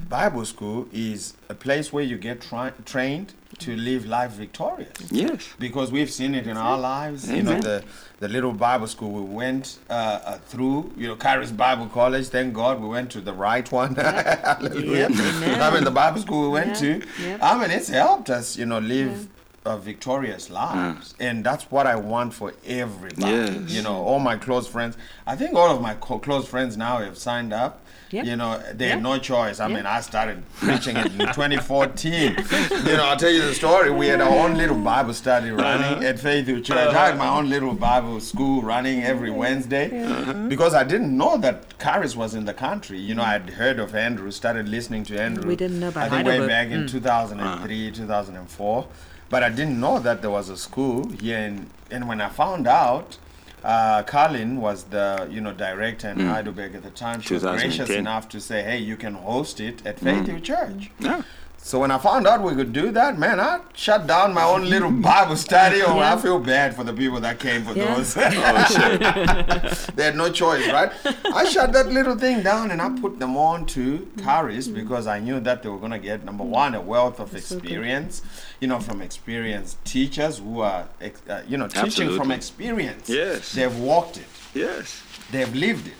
Bible school is a place where you get tri- trained to live life victorious Yes. because we've seen it in our lives. You know, the the little Bible school we went uh, uh, through. You know, Charis Bible College. Thank God we went to the right one. Hallelujah. Yep. I mean, the Bible school we went Yeah, to. yep. I mean, it's helped us. You know, live. Uh, victorious lives, mm. and that's what I want for everybody. Yes. You know, all my close friends. I think all of my co- close friends now have signed up. Yep. You know, they Yep. had no choice. I Yep. mean, I started preaching it in 2014. you know, I'll tell you the story. We had our own little Bible study uh-huh. running at Faith Hill Church. I had my own little Bible school running every Wednesday uh-huh. because I didn't know that Charis was in the country. You know, I'd heard of Andrew, started listening to Andrew. We didn't know about I think way back in mm. 2003, uh-huh. 2004. But I didn't know that there was a school here. In, and when I found out, uh, Carlin was the you know director in Heidelberg at the time. She was gracious enough to say, "Hey, you can host it at Faith Hill Church." Yeah. So when I found out we could do that, man, I shut down my own little Bible study. Or Yeah. I feel bad for the people that came for Yeah. those. they had no choice, right? I shut that little thing down and I put them on to Charis because I knew that they were going to get number one a wealth of experience, you know, from experienced teachers who are, uh, you know, teaching from experience. Yes. they've walked it Yes. They've lived it.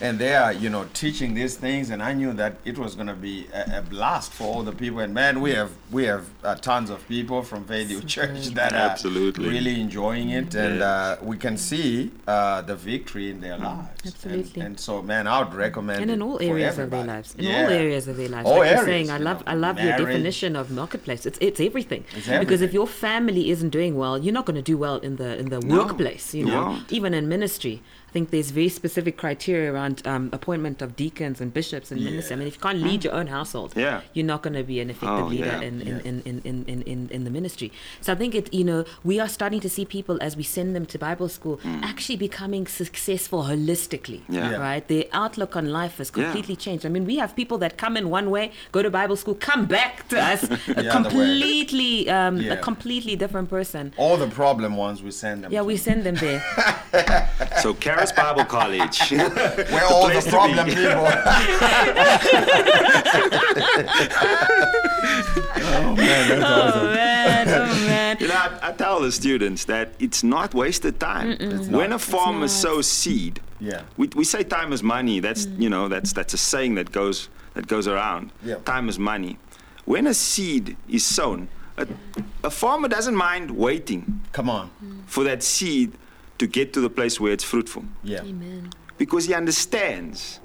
And they are you know teaching these things and i knew that it was going to be a, a blast for all the people. And man we have we have uh, tons of people from Faith church that are Absolutely. really enjoying it. And uh, we can see uh, the victory in their lives. And- Absolutely. and, so man i would recommend and in all areas of their lives. In Yeah. all areas of their lives. All like you're areas, saying i you love know, i love your definition of marketplace. It's it's everything. It's because if your family isn't doing well you're not going to do well in the in the No, workplace you you know won't. even in ministry. I think there's very specific criteria around um, appointment of deacons and bishops and ministers. I mean, if you can't lead your own household, Yeah. you're not going to be an effective Oh, leader yeah. in, in, Yeah. in, in, in, in, in, in the ministry. So I think it, you know, we are starting to see people as we send them to Bible school actually becoming successful holistically. Mm. Yeah. Yeah. Right? Their outlook on life has Yeah. completely changed. I mean, we have people that come in one way, go to Bible school, come back to us, a completely, um, Yeah. a completely different person. all the problem ones we send them Yeah, to. we send them there. So Charis Bible College. we're all the place to problem people oh man that's oh, awesome oh man, oh man. You know, I, I tell the students that it's not wasted time. when a farmer sows seed, Yeah. we, we say time is money. That's mm. you know that's that's a saying that goes that goes around. Yeah. Time is money. When a seed is sown, a, a farmer doesn't mind waiting come on for that seed to get to the place where it's fruitful yeah Amen. because he understands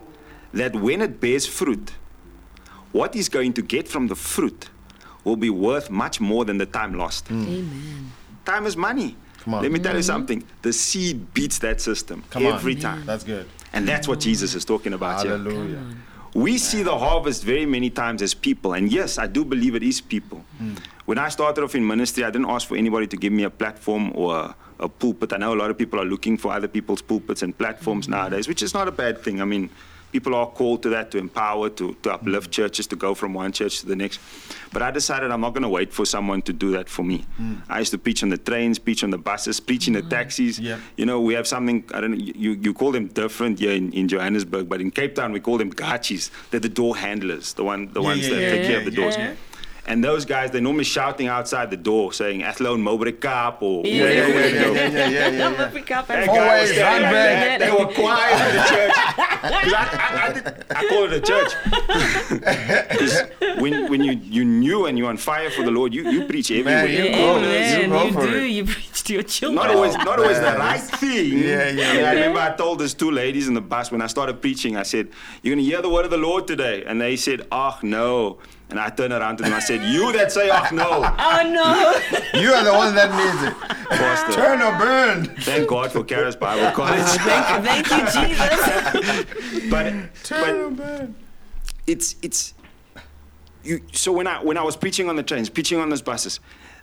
that when it bears fruit, what he's going to get from the fruit will be worth much more than the time lost. Mm. Amen. Time is money. Come on. Let me tell you mm-hmm. something. The seed beats that system Come on. every time. that's good And that's what Jesus is talking about here. hallelujah We see the harvest very many times as people. And yes, I do believe it is people. Mm. When I started off in ministry, I didn't ask for anybody to give me a platform or a, a pulpit. I know a lot of people are looking for other people's pulpits and platforms mm-hmm. nowadays, which is not a bad thing. I mean, people are called to that, to empower, to, to uplift mm-hmm. churches, to go from one church to the next. But I decided I'm not going to wait for someone to do that for me. Mm. I used to preach on the trains, preach on the buses, preach in the mm. taxis. Yep. You know, we have something, I don't know, you, you call them different here in, in Johannesburg, but in Cape Town we call them gaatjies. They're the door handlers, the one the Yeah, ones yeah, that yeah, take care of the yeah, doors. Yeah. And those guys, they're normally shouting outside the door saying, Athlone Mowbray Cup or Yeah, yeah, yeah, we yeah, yeah, yeah, yeah, yeah, yeah. That guy was standing like that. They were quiet in the church. 'Cause I, I, I, did- I call it a church. 'Cause when, when you, you knew and you're on fire for the Lord, you, you preach everywhere. you you go. go. Amen. Amen. go You do. it. You preach to your children. not always not always the right thing. Yeah, yeah, I, yeah. I remember I told these two ladies in the bus when I started preaching, I said, You're gonna hear the word of the Lord today. And they said, Oh no. And I turned around to them, I said, You that say oh no, Oh no! You are the one that needs it. Pastor. Turn or burn. Thank God for Charis Bible College. thank, thank you, Jesus. but Turn or burn. it's it's you so when I when I was preaching on the trains, preaching on those buses,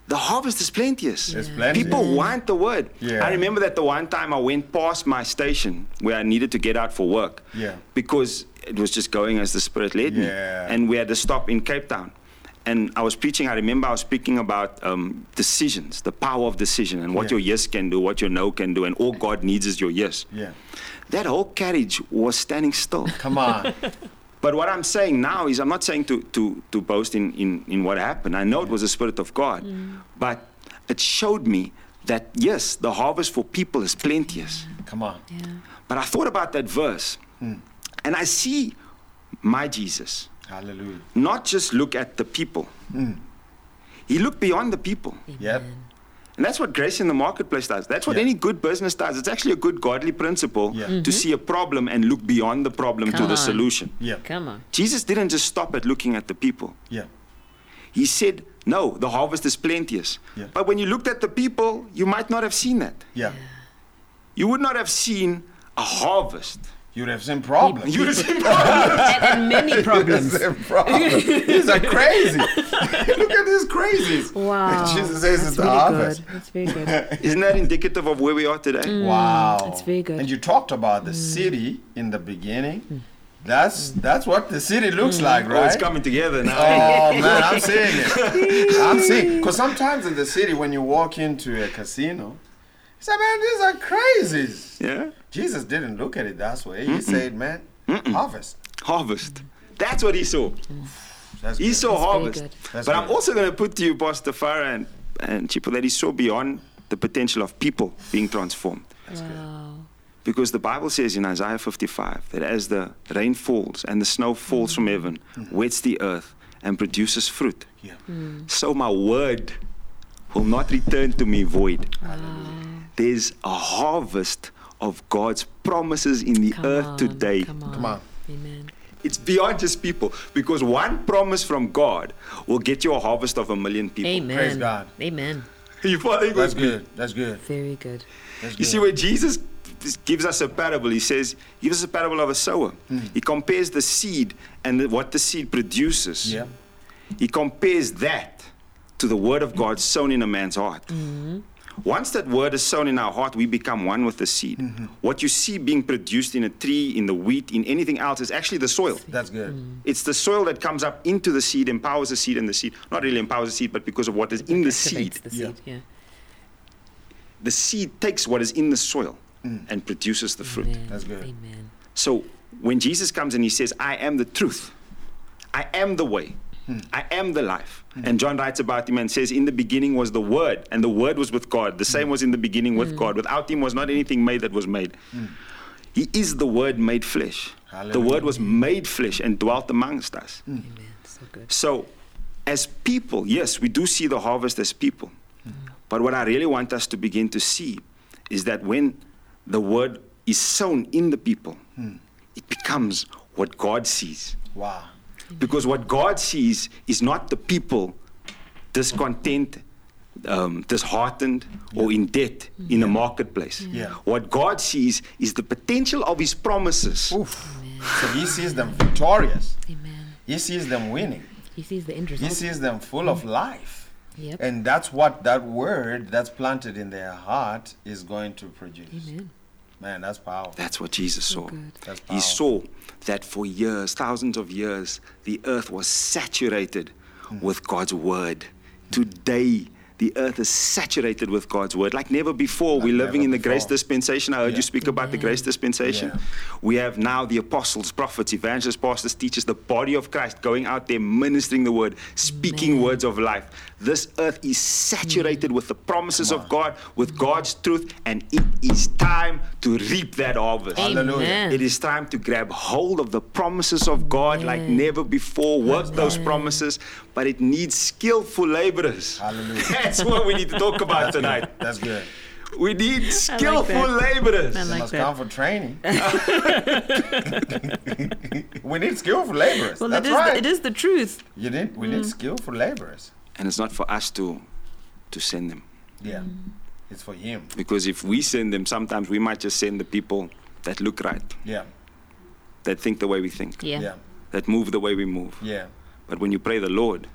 the harvest is plenteous. There's plenty. People want the word. Yeah. I remember that the one time I went past my station where I needed to get out for work. Yeah. Because it was just going as the Spirit led me. And we had to stop in Cape Town. And I was preaching, I remember I was speaking about um, decisions, the power of decision, and what Yeah. your yes can do, what your no can do, and all God needs is your yes. Yeah. That whole carriage was standing still. Come on. But what I'm saying now is, I'm not saying to, to, to boast in, in, in what happened. I know it was the Spirit of God. Mm. But it showed me that, yes, the harvest for people is plenteous. Come on. But I thought about that verse, mm. and I see my Jesus Hallelujah. not just look at the people, mm. he looked beyond the people. Yep. And that's what grace in the marketplace does. That's what Yeah. any good business does. It's actually a good godly principle Yeah. to mm-hmm. see a problem and look beyond the problem to Come the solution. Yep. Come on. Jesus didn't just stop at looking at the people. Yeah. He said, No, the harvest is plenteous. Yeah. But when you looked at the people, you might not have seen that. Yeah. You would not have seen a harvest. You'd have seen problems. You would have seen And, and many problems. Same problem. These are crazy. Look at these crazies. Wow. Jesus says That's it's the harvest. good. That's very good. Isn't that indicative of where we are today? Mm, wow. That's very good. And you talked about the mm. city in the beginning. Mm. That's that's what the city looks like, right? Oh, it's coming together now. Oh man, I'm seeing it. I'm seeing because sometimes in the city when you walk into a casino, you say, "Man, these are crazies." Yeah? Jesus didn't look at it that way. He said, "Man, harvest." Harvest. That's what he saw. That's He good. saw very harvest. good. But I'm also going to put to you, Pastor Farah and, and Chipo, that he saw beyond the potential of people being transformed. Wow. Because the Bible says in Isaiah 55 that as the rain falls and the snow falls from mm. heaven, wets the earth, and produces fruit, Yeah. Mm. so my word will not return to me void. There's a harvest of God's promises in the Come earth on, today. Come on. Come on. Amen. It's beyond just people because one promise from God will get you a harvest of a million people. Amen. Praise God. Amen. You following That's with me? good. That's good. Very good. That's You good. see, where Jesus gives us a parable, he says, he gives us a parable of a sower. Hmm. He compares the seed and what the seed produces. Yeah. He compares that to the word of God sown in a man's heart. Mm-hmm. Once that word is sown in our heart, we become one with the seed. Mm-hmm. What you see being produced in a tree, in the wheat, in anything else is actually the soil. That's good. Mm. It's the soil that comes up into the seed, empowers the seed, and the seed not really empowers the seed, but because of what is in the seed, The seed. Yeah. the seed takes what is in the soil mm. and produces the fruit. That's good. Amen. So when Jesus comes and he says, I am the truth, I am the way, Hmm. I am the life. And John writes about him and says, In the beginning was the Word, and the Word was with God. The same hmm. was in the beginning with hmm. God. Without him was not anything made that was made. He is the Word made flesh. The Word was made flesh and dwelt amongst us. Amen. So. So, as people, yes, we do see the harvest as people. But what I really want us to begin to see is that when the word is sown in the people, it becomes what God sees. Wow. Because what God sees is not the people discontent, um, disheartened, or in debt in the marketplace. Yeah. What God sees is the potential of His promises. Oof. So he sees them victorious. Amen. He sees them winning. He sees the end He sees them full of life. Yep. And that's what that word that's planted in their heart is going to produce. Amen. Man, that's powerful. That's what Jesus saw. good. That's He saw that for years, thousands of years, the earth was saturated hmm. with God's word. Today, the earth is saturated with God's word like never before. Like We're living never in the grace dispensation. I heard Yeah. you speak about the grace dispensation. Yeah. We have now the apostles, prophets, evangelists, pastors, teachers, the body of Christ going out there ministering the word, speaking words of life. This earth is saturated with the promises of God, with God's truth, and it is time to reap that harvest. Hallelujah. It is time to grab hold of the promises of God like never before, work those promises. But but it needs skillful laborers. Hallelujah. That's what we need to talk about tonight. That's good. We need skillful that. laborers. I They like must that. come for training. we need skillful laborers. Well, That's it is, right. the, it is the truth. You need, we Mm. need skillful laborers. And it's not for us to to send them. Yeah. It's for him. Because if we send them, sometimes we might just send the people that look right, Yeah. that think the way we think, Yeah. Yeah. that move the way we move. Yeah. But when you pray the Lord,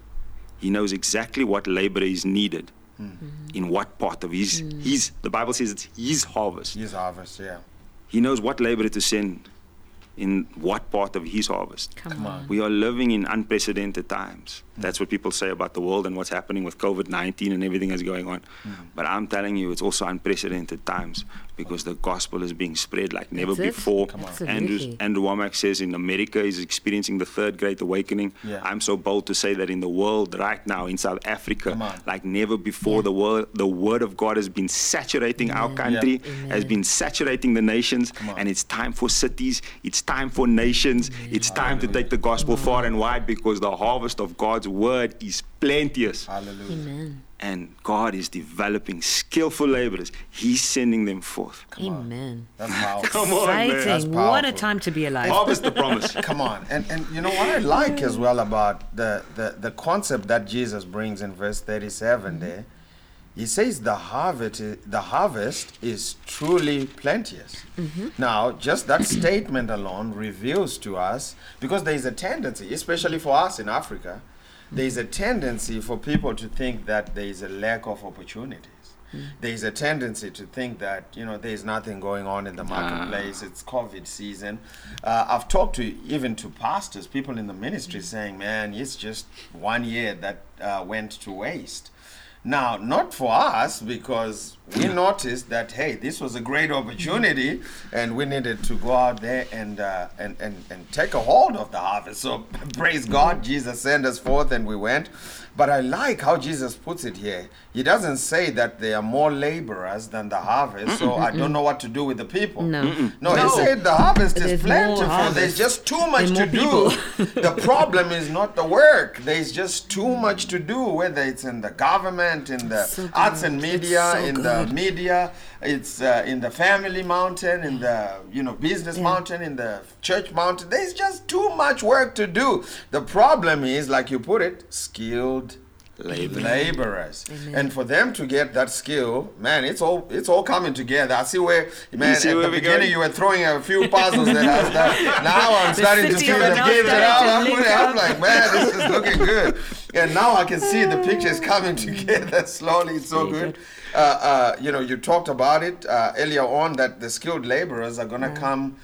He knows exactly what labor is needed mm-hmm. in what part of His, mm. his. The Bible says it's His harvest. His harvest. Yeah. He knows what labor to send in what part of His harvest. Come, Come on. on. We are living in unprecedented times. Mm. That's what people say about the world and what's happening with COVID 19 and everything that's going on. Mm. But I'm telling you, it's also unprecedented times because the gospel is being spread like never That's it. before. Andrew, Absolutely. Andrew Wommack says in America is experiencing the third great awakening. Yeah. I'm so bold to say that in the world right now, in South Africa, like never before, the word the word of God has been saturating our country, has been saturating the nations, and it's time for cities, it's time for nations, it's time to take the gospel far and wide because the harvest of God's word is plenteous. Hallelujah. Amen. And God is developing skillful laborers. He's sending them forth. Amen. That's powerful. Come on, man. That's Exciting. What a time to be alive. Harvest the promise. Come on. And and you know what I like as well about the, the, the concept that Jesus brings in verse 37 there. He says the harvest i- the harvest is truly plenteous. Mm-hmm. Now, just that statement alone reveals to us because there is a tendency, especially for us in Africa, there is a tendency for people to think that there is a lack of opportunities. There is a tendency to think that you know there is nothing going on in the marketplace. It's COVID season. Uh, I've talked to even to pastors, people in the ministry, saying, "Man, it's just one year that uh, went to waste." Now, not for us because we noticed that hey, this was a great opportunity, and we needed to go out there and uh, and, and and take a hold of the harvest. So praise God, Jesus sent us forth, and we went. But I like how Jesus puts it here. He doesn't say that there are more laborers than the harvest, so I don't know what to do with the people. No. No, No. he said the harvest is There's plentiful. harvest. There's just too much to do. the problem is not the work. There's just too much to do, whether it's in the government, in the So arts and media, so in the media, it's uh, in the family mountain, in the you know business mountain, in the church mountain. There's just too much work to do. The problem is, like you put it, skilled Labor. laborers. And for them to get that skill man it's all it's all coming together. I see where man see at where the beginning going? you were throwing a few puzzles at us that. Now i'm The starting to city see is the now gifts I'm, to I'm, link I'm up. like man this is looking good. And now i can see the pictures coming together slowly it's so good. uh, uh, you know you talked about it uh, earlier on that the skilled laborers are going to come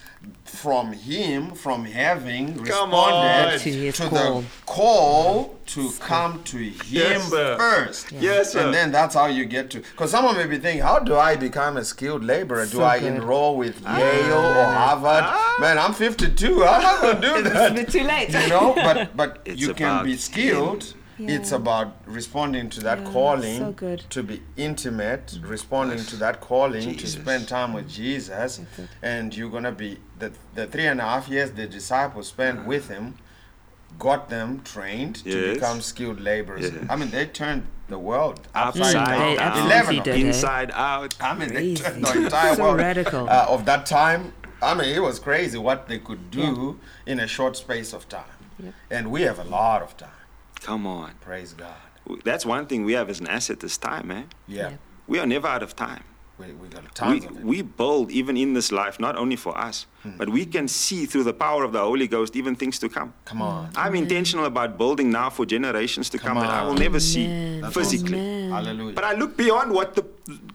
from him from having responded on. To to call. the call to come to him Yes, sir. first. Yes, sir. And then that's how you get to. Because someone may be thinking, how do I become a skilled laborer? Do So I good. enroll with ah. Yale or Harvard? Ah. Man, I'm 52. How am I going to do It's a that? bit too late. You know, but but It's you can be skilled. It's Yeah. about responding to that Yeah, calling, so good. to be intimate, responding to that calling, Jesus. to spend time with Jesus, and you're gonna be the the three and a half years the disciples spent with him, got them trained to become skilled laborers. Yeah. I mean, they turned the world Upside upside down. they down. Eleven of them. Inside out. I mean, they turned the entire So world radical. Uh, of that time. I mean, it was crazy what they could do in a short space of time. Yep. And we have a lot of time. Come on. Praise God. That's one thing we have as an asset this time, man. Yeah, Yeah. We are never out of time. we, we got We, of it. we build even in this life, not only for us, Hmm. but we can see through the power of the Holy Ghost even things to come. Come on. I'm intentional about building now for generations to come, Come that I will on. never see That's physically. Amen. Hallelujah. But I look beyond what the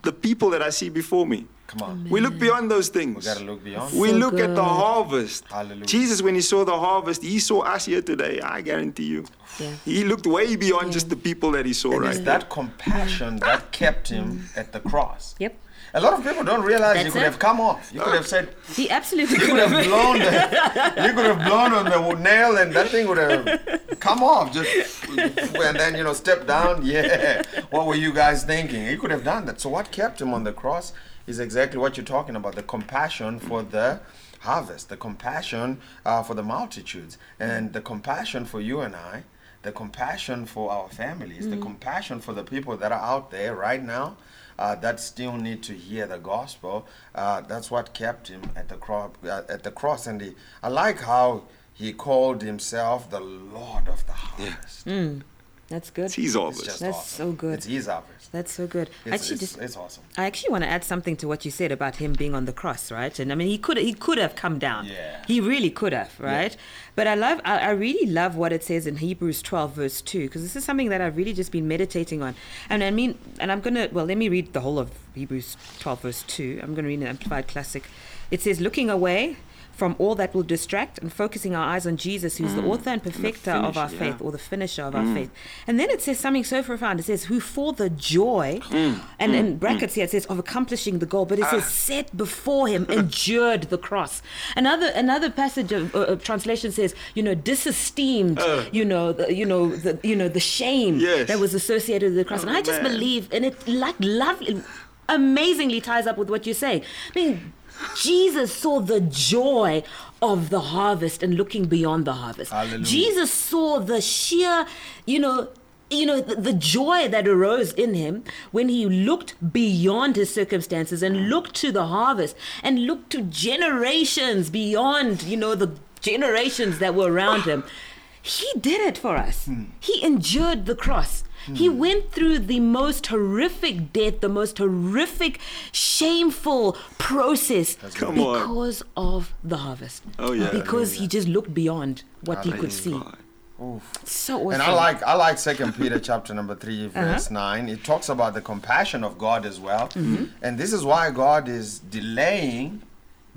the people that I see before me. Come on. We look beyond those things. We got to look beyond. We So look at the harvest. Hallelujah. Jesus, when he saw the harvest, he saw us here today. I guarantee you. Yeah. He looked way beyond just the people that he saw And right it's there. that compassion that kept him mm. at the cross. Yep. A lot of people don't realize you could it. have come off. You could have said, He absolutely you could could have have. blown the, you could have blown on the nail and that thing would have come off. Just and then you know step down. Yeah, what were you guys thinking? He could have done that. So what kept him on the cross is exactly what you're talking about: the compassion for the harvest, the compassion uh, for the multitudes, and the compassion for you and I. the compassion for our families, the compassion for the people that are out there right now. Uh, that still need to hear the gospel. Uh, that's what kept him at the cross. Uh, at the cross, and he, I like how he called himself the Lord of the harvest. Yeah, That's good. It's his It's just That's awesome. so good. It's his harvest. That's so good. It's, actually, it's, just it's awesome. I actually want to add something to what you said about him being on the cross, right? And I mean, he could he could have come down. Yeah. He really could have, right? But I love I, I really love what it says in Hebrews 12 verse 2 because this is something that I've really just been meditating on. And I mean, and I'm gonna well, let me read the whole of Hebrews 12 verse 2. I'm gonna read an amplified classic. It says, "Looking away." From all that will distract and focusing our eyes on Jesus, who's the author and perfecter of our yeah. faith, or the finisher of our faith. And then it says something so profound. It says, Who for the joy, and in brackets here it says, of accomplishing the goal, but it says, set before him, endured the cross. Another another passage of uh, uh, translation says, you know, disesteemed, you know, the, you know, the, you know, the shame Yes. that was associated with the cross. and I just man. believe, and it like lovely, amazingly ties up with what you're saying. I mean, Jesus saw the joy of the harvest and looking beyond the harvest. Hallelujah. Jesus saw the sheer, you know, you know the, the joy that arose in him when he looked beyond his circumstances and looked to the harvest and looked to generations beyond, you know, the generations that were around him. He did it for us. Hmm. He endured the cross. He went through the most horrific death, the most horrific, shameful process Come on. because of the harvest. Oh, yeah. Because he just looked beyond what he could see. God. So awesome. And I like I like Second Peter chapter number three uh-huh. verse nine. It talks about the compassion of God as well, mm-hmm. and this is why God is delaying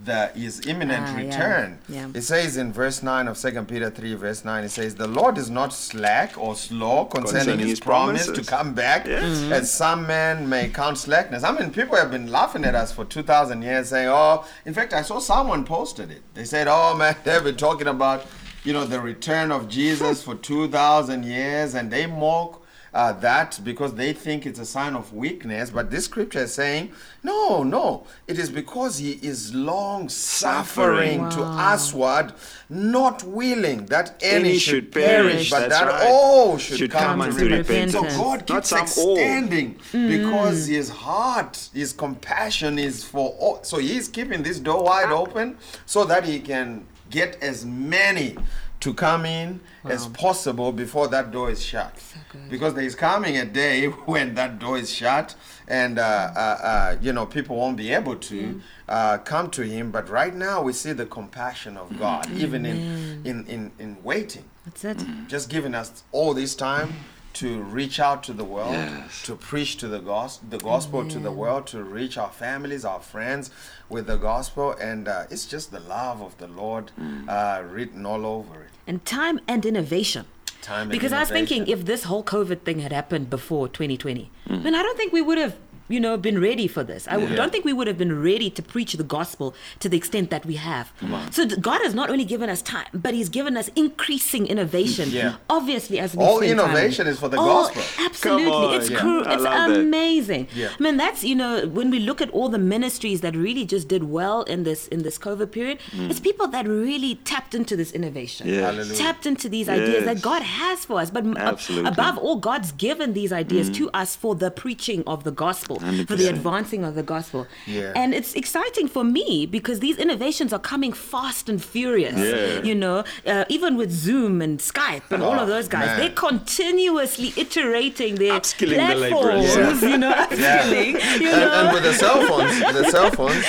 the his imminent Ah, return. Yeah. It says in verse nine of Second Peter three verse nine. It says the Lord is not slack or slow concerning, Concerning his, his promise promises. to come back, Mm-hmm. as some men may count slackness. I mean, people have been laughing at us for two thousand years, saying, "Oh, in fact, I saw someone posted it. They said, "Oh man, they've been talking about." you know, the return of Jesus for 2,000 years, and they mock uh, that because they think it's a sign of weakness. But this scripture is saying, no, no, it is because he is long suffering to Wow. usward, not willing that any, Any should should perish, perish, but that right. all should, Should come, come to unto repentance. So repentance. God Not keeps some all. extending because his heart, his compassion is for all. So he's keeping this door wide open so that he can get as many to come in as possible before that door is shut. good. Because there is coming a day when that door is shut and, uh, uh, uh, you know, people won't be able to uh, come to him. But right now we see the compassion of God, even in, in, in, in waiting That's it. just giving us all this time to reach out to the world, Yes. to preach to the gospel, the gospel to the world, to reach our families, our friends with the gospel, and uh, it's just the love of the Lord uh, written all over it. And time and innovation. Time and because I was thinking if this whole COVID thing had happened before 2020, then I don't think we would have, you know, been ready for this. I Yeah. don't think we would have been ready to preach the gospel to the extent that we have. So God has not only given us time, but He's given us increasing innovation. Yeah. Obviously, as we All spend time innovation is for the Oh, gospel. Absolutely, it's Yeah. cru- it's that. amazing. Yeah. I mean, that's you know when we look at all the ministries that really just did well in this in this COVID period, mm. it's people that really tapped into this innovation Yes. Tapped into these ideas that God has for us. But ab- above all, God's given these ideas mm. to us for the preaching of the gospel, for the 100%. advancing of the gospel. Yeah. And it's exciting for me because these innovations are coming fast and furious. Yeah. You know, uh, even with Zoom and Skype and all Oh, of those guys, man. they're continuously iterating their Upskilling the platforms. laborers. You know, upskilling. You And, know. and with the cell phones, the cell phones,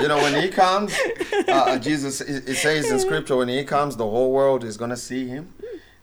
you know, when he comes, uh, Jesus, it, it says in scripture, when he comes, the whole world is going to see him.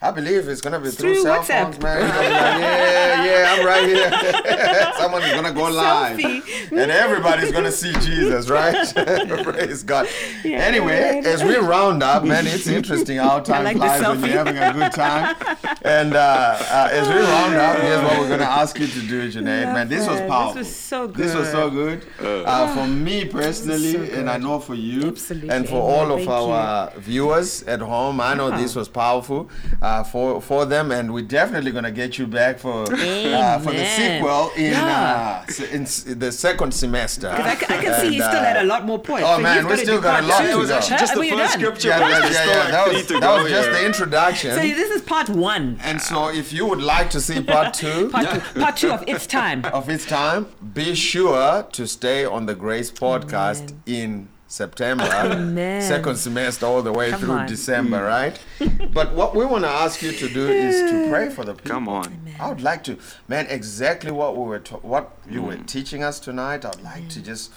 I believe it's gonna be through, Through cell WhatsApp. phones, man. It's gonna like, yeah, yeah, I'm right here. Someone is gonna go live, and everybody's gonna see Jesus, right? Praise God. Yeah, anyway, right. as we round up, man, it's interesting how time like flies when you're having a good time. And uh, uh, as we round up, here's what we're gonna ask you to do, Janae. Man, this was powerful. This was so good. This was so good. good. Uh, for me personally, so and I know for you, Absolutely. and for Amen. all of Thank our viewers at home, I know this was powerful uh, for for them, and we're definitely gonna get you back for uh, for the sequel in Yeah. uh, s- in the second second semester. Because I, c- I can see he still uh, had a lot more points. oh, so man, you've we got to still do got a part lot two. to was actually just the first done? scripture. Yeah, yeah, yeah, yeah. That was, that was just the introduction. So this is part one. and so, if you would like to see part two Part two, part two of its time. of its time, be sure to stay on the Grace podcast in September, Amen. second semester, all the way Come through on. December, mm. right? but what we want to ask you to do is to pray for the people. Come on. I would like to, man, exactly what we were, ta- what you were Mm. teaching us tonight. I'd like to mm. just,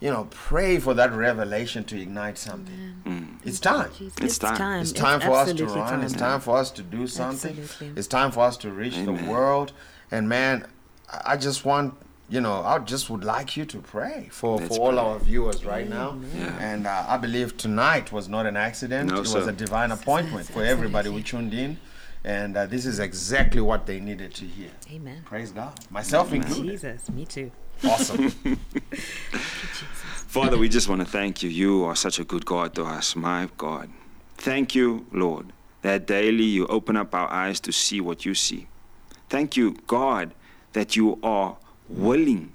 you know, pray for that revelation to ignite something. Mm. It's time. It's time. It's time for us to absolutely run. It's time for us to do something. Absolutely. It's time for us to reach the world. And man, I I just want, you know, I just would like you to pray for, Let's for all pray. our viewers right now. Yeah. And uh, I believe tonight was not an accident. No, it was a divine appointment for everybody who tuned in. And uh, this is exactly what they needed to hear. Amen. Praise God. Myself included. Jesus, me too. Awesome. Father, we just want to thank you. You are such a good God to us, my God. Thank you, Lord, that daily you open up our eyes to see what you see. Thank you, God, that you are willing,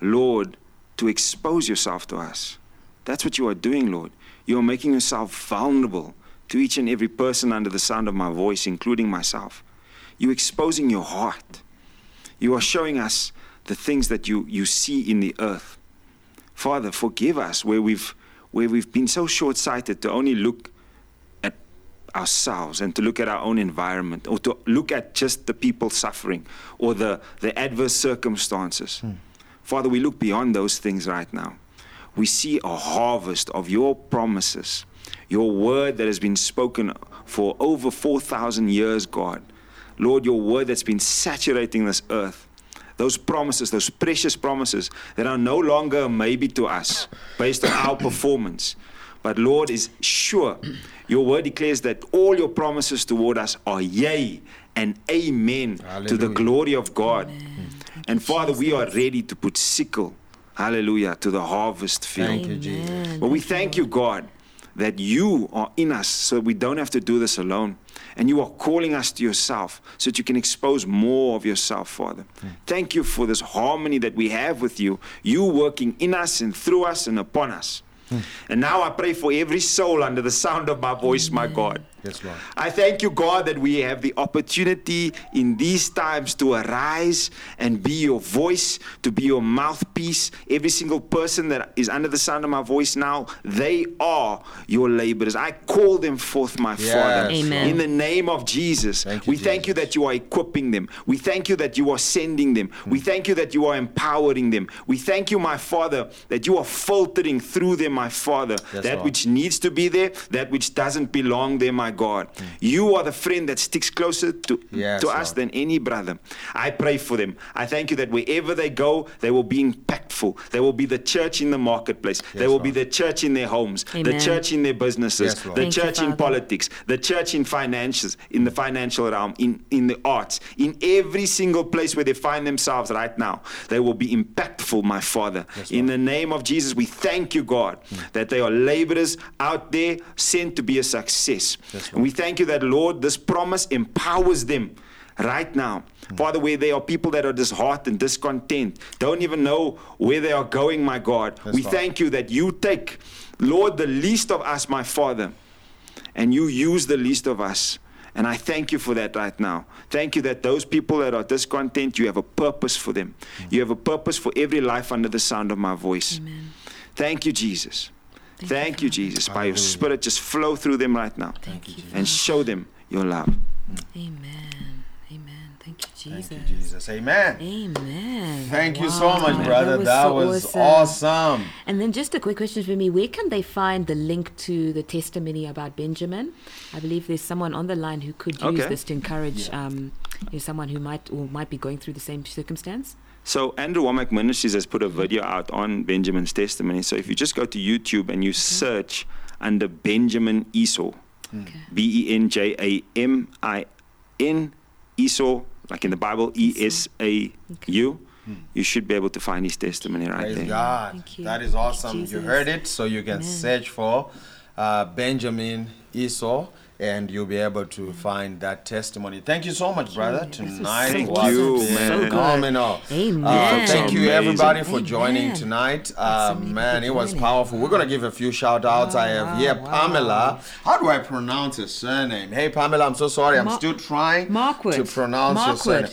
Lord, to expose yourself to us. That's what you are doing, Lord. You are making yourself vulnerable to each and every person under the sound of my voice, including myself. You're exposing your heart. You are showing us the things that you, you see in the earth. Father, forgive us where we've where we've been so short-sighted to only look ourselves and to look at our own environment or to look at just the people suffering or the, the adverse circumstances. Hmm. Father, we look beyond those things right now. We see a harvest of your promises, your word that has been spoken for over 4,000 years, God. Lord, your word that's been saturating this earth those promises, those precious promises that are no longer a maybe to us based on our performance. But Lord is sure. Your word declares that all your promises toward us are yea and amen to the glory of God. And Father, we are ready to put sickle, hallelujah, to the harvest field. Thank you, Jesus. But we thank you, God, that you are in us so we don't have to do this alone. And you are calling us to yourself so that you can expose more of yourself, Father. Hmm. Thank you for this harmony that we have with you, you working in us and through us and upon us. And now I pray for every soul under the sound of my voice, my God. Yes, Lord. I thank you, God, that we have the opportunity in these times to arise and be your voice, to be your mouthpiece. Every single person that is under the sound of my voice now, they are your laborers. I call them forth, my Yes, Father. Amen. In the name of Jesus, Thank you, we thank you that you are equipping them. We thank you that you are sending them. We hmm. thank you that you are empowering them. We thank you, my Father, that you are filtering through them, my Father, Yes, that Lord. which needs to be there, that which doesn't belong there, my God. You are the friend that sticks closer to, Yes, to us than any brother. I pray for them. I thank you that wherever they go, they will be impactful. They will be the church in the marketplace. they Yes, will be the church in their homes, the church in their businesses, Yes, the Thank you, church in politics, the church in finances, in the financial realm, in, in the arts, in every single place where they find themselves right now. They will be impactful, my Father. in the name of Jesus, we thank you, God, that they are laborers out there sent to be a success. and we thank you that, Lord, this promise empowers them right now. Father, where there are people that are disheartened, discontent, don't even know where they are going, my God. Yes, we Lord. thank you that you take, Lord, the least of us, my Father, and you use the least of us. And I thank you for that right now. Thank you that those people that are discontent, you have a purpose for them. You have a purpose for every life under the sound of my voice. Thank you, Jesus. Thank, you, Jesus. By your Spirit, just flow through them right now Thank you, and show them your love. Amen. Amen. Thank you, Jesus. Thank you, Jesus. Amen. Amen. Thank you so much, brother. That so was, awesome. And then just a quick question for me. Where can they find the link to the testimony about Benjamin? I believe there's someone on the line who could use Okay. this to encourage um, you know, someone who might or might be going through the same circumstance. So Andrew Wommack Ministries has put a video out on Benjamin's testimony. So if you just go to YouTube and you search under Benjamin Esau, Okay. B E N J A M I N Esau, like in the Bible, E S A U, you should be able to find his testimony right Praise there. God. Thank you. That is awesome. You heard it, so you can Amen. search for uh, Benjamin Esau. And you'll be able to find that testimony. Thank you so much, brother. Tonight Thank was you, man. So good. phenomenal. Amen. Uh, thank you, everybody, for Amen. joining tonight. Uh, man, it was powerful. We're gonna give a few shout outs. I have wow, here wow. Pamela. How do I pronounce her surname? Hey, Pamela, I'm so sorry. I'm Ma- still trying Marquardt. to pronounce your surname.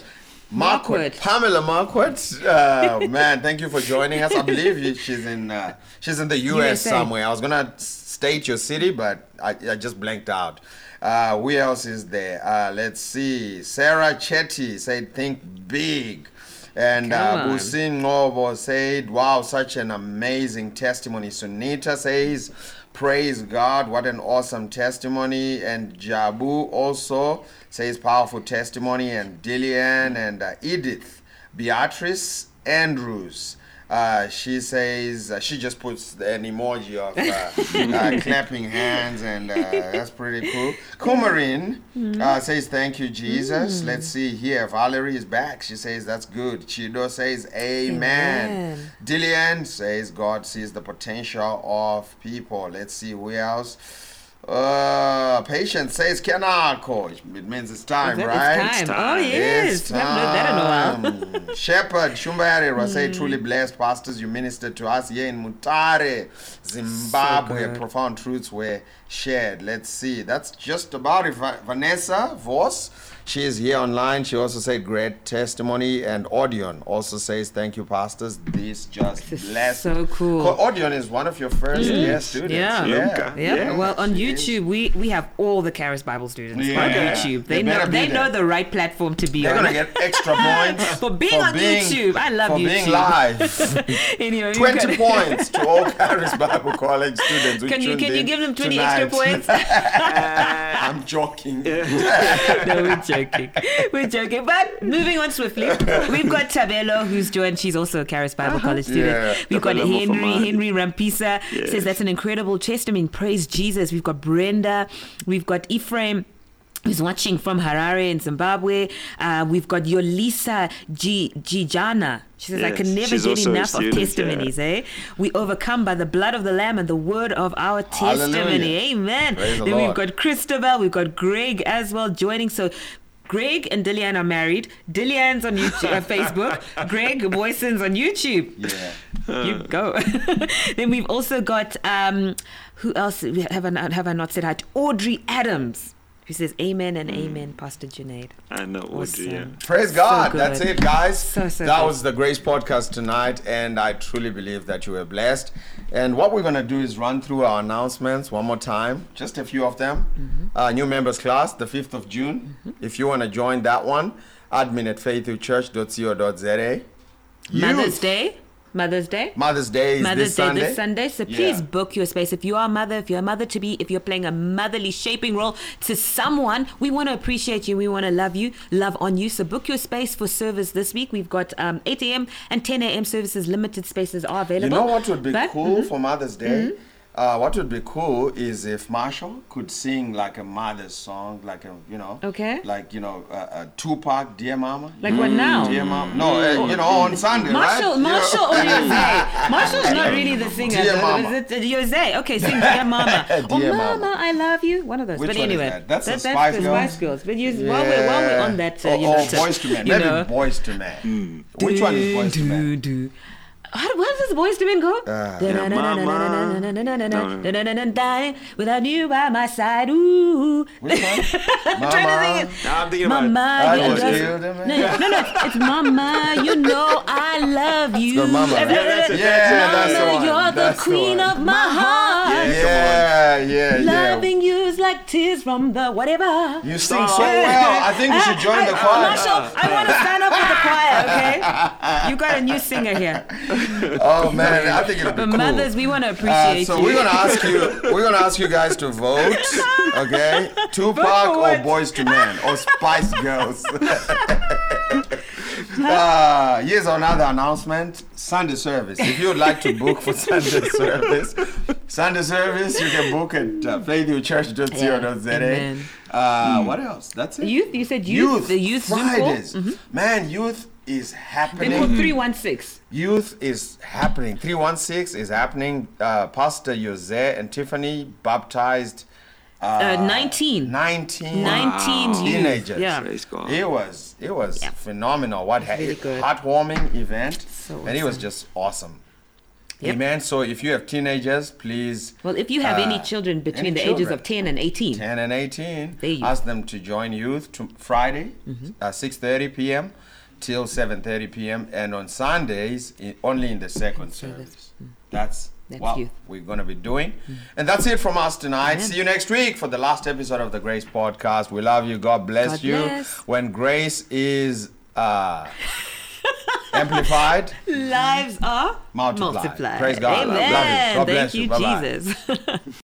Marquardt. Marquardt. Pamela Marquardt. Uh, man, thank you for joining us. I believe she's in uh, she's in the US USA. somewhere. I was gonna s- state your city, but I, I just blanked out. Uh, who else is there? Uh, let's see. Sarah Chetty said, "Think big." And uh, Come. Busin Ngobo said, Wow, such an amazing testimony. Sunita says, Praise God, what an awesome testimony. And Jabu also says, Powerful testimony. And Dillian and uh, Edith, Beatrice Andrews. Uh, she says uh, she just puts an emoji of uh, uh, clapping hands, and uh, that's pretty cool. Kumarin uh, says, "Thank you, Jesus." Let's see here. Valerie is back. She says, "That's good." Chido says, "Amen." Amen. Dillian says, "God sees the potential of people." Let's see who else. Uh, patient says, "Cannot coach." It means it's time, It's right? time. Oh, yes. It's We haven't heard that in a while. time. Shepherd Shumbayari was say truly blessed pastors you ministered to us here in Mutare, Zimbabwe. good. Profound truths were shared. Let's see. That's just about it. Vanessa Voss, she is here online. She also said great testimony. And Audion also says thank you, pastors. This just This is blessed. so cool. Audion is one of your first mm. year students. Yeah. Yeah. Yeah. Yeah. Well, on she is. YouTube, we we have all the Charis Bible students Yeah. on YouTube. They They, know better be they know the right platform to be on. They're gonna get extra points For being on YouTube. I love for being live. anyway, we 20 got- points to all Charis Bible College students. Can you can you give them 20 tonight. extra points? I'm joking. no, we're joking. We're joking. But moving on swiftly, we've got Tabelo who's joined. She's also a Charis Bible College student. Yeah. We've got Henry. Henry Rampisa Yes. says that's an incredible testimony. Praise Jesus. We've got Brenda. We've got Ephraim. Who's watching from Harare in Zimbabwe? Uh, we've got Yolisa G- Gijana. She says, I can never get enough of student, yeah. testimonies, eh? We overcome by the blood of the Lamb and the word of our testimony. Hallelujah. Amen. Praise the then we've got Christabel, we've got Greg as well joining. So Greg and Dillian are married. Dillian's on YouTube, uh, Facebook. Greg Boyson's on YouTube. Yeah. You go. then we've also got um, who else have I not, have I not said hi? to? Audrey Adams, who says Amen and Amen, Pastor Junaid. I know Audrey. Yeah. Awesome. Praise God. good. That's it, guys. So, so that good. was the Grace Podcast tonight, and I truly believe that you were blessed. And what we're going to do is run through our announcements one more time, just a few of them. Mm-hmm. Uh, new members class, the 5th of June. If you want to join that one, admin at faithchurch.co.za. Mother's Day. Mother's Day. Mother's Day is Mother's this Day Sunday. this Sunday. So please Yeah. book your space. If you are a mother, if you're a mother to be, if you're playing a motherly shaping role to someone, we want to appreciate you. We want to love you, love on you. So book your space for service this week. We've got um, 8 a.m. and 10 a.m. services. Limited spaces are available. You know what would be But- cool Mhm. for Mother's Day? Uh, what would be cool is if Marshall could sing like a mother's song, like a you know, Okay. like you know, uh, a Tupac, "Dear Mama." Like what now? Dear Mama. No, uh, you know, on Sunday, Marshall, right? Marshall or You know- Jose? Marshall's not really the singer. Dear though. Mama. Is it Jose? Okay, sing Dear Mama. or Dear Mama, Mama. I love you. One of those. Which but one is anyway, that? That's the that- Spice the Girls? Spice Girls. But you, while, we're, while we're on that, uh, or, you know, or to- Boyz II Men. you Maybe know. Boyz II Men. Which one is Boyz II Men? Do, do. How, what does Boyz II Men go? Ah. Yeah, Mama. Without you by my side, ooh. Which one? Trying to Mama. think it. I'm thinking Mama, I you was just- killed, no, man. no, no, no, it's Mama. You know I love you. got Mama, right? Yeah, that's it. Yeah, that's the Mama, one. you're the That's the queen one. of my heart. Yeah, Yeah, yeah, yeah. Loving you's like tears from the whatever. You sing so well. I think you should join the choir. Marshall, I want to sign up for the choir, okay? You got a new singer here. Oh man, I think it'll be But cool. mothers, we want to Uh, appreciate so you. So we're gonna ask you. We're gonna ask you guys to vote. Okay, Tupac or? Boyz II Men or Spice Girls. uh, here's another announcement: Sunday service. If you would like to book for Sunday service, Sunday service you can book at uh, faithhillchurch.co.za. Amen. Uh, What else? That's it. Youth, you said youth, the youth Zoom call? Fridays. Man, youth is Then happening. call 316. Youth is happening. 316 is happening. Uh, Pastor Jose and Tiffany baptized Uh, 19. 19 19 teenagers. Yeah. It was it was Yeah. phenomenal. What ha- Really good. heartwarming event, So and it was just awesome. Yep. Amen. So if you have teenagers, please Well, if you have any uh, children between any the ages of 10 and 18, 10 and 18 There ask them to join youth to friday Mm-hmm. uh, 6.30 p.m till 7.30 p.m and on sundays i only in the second service that's, Mm. That's what youth. Mm. we're going to be doing and that's it from us tonight Amen. see you next week for the last episode of the grace podcast we love you god bless God you bless. when grace is uh, amplified lives are multiplied. multiplied. praise god Amen. love you god Thank bless you, you Jesus.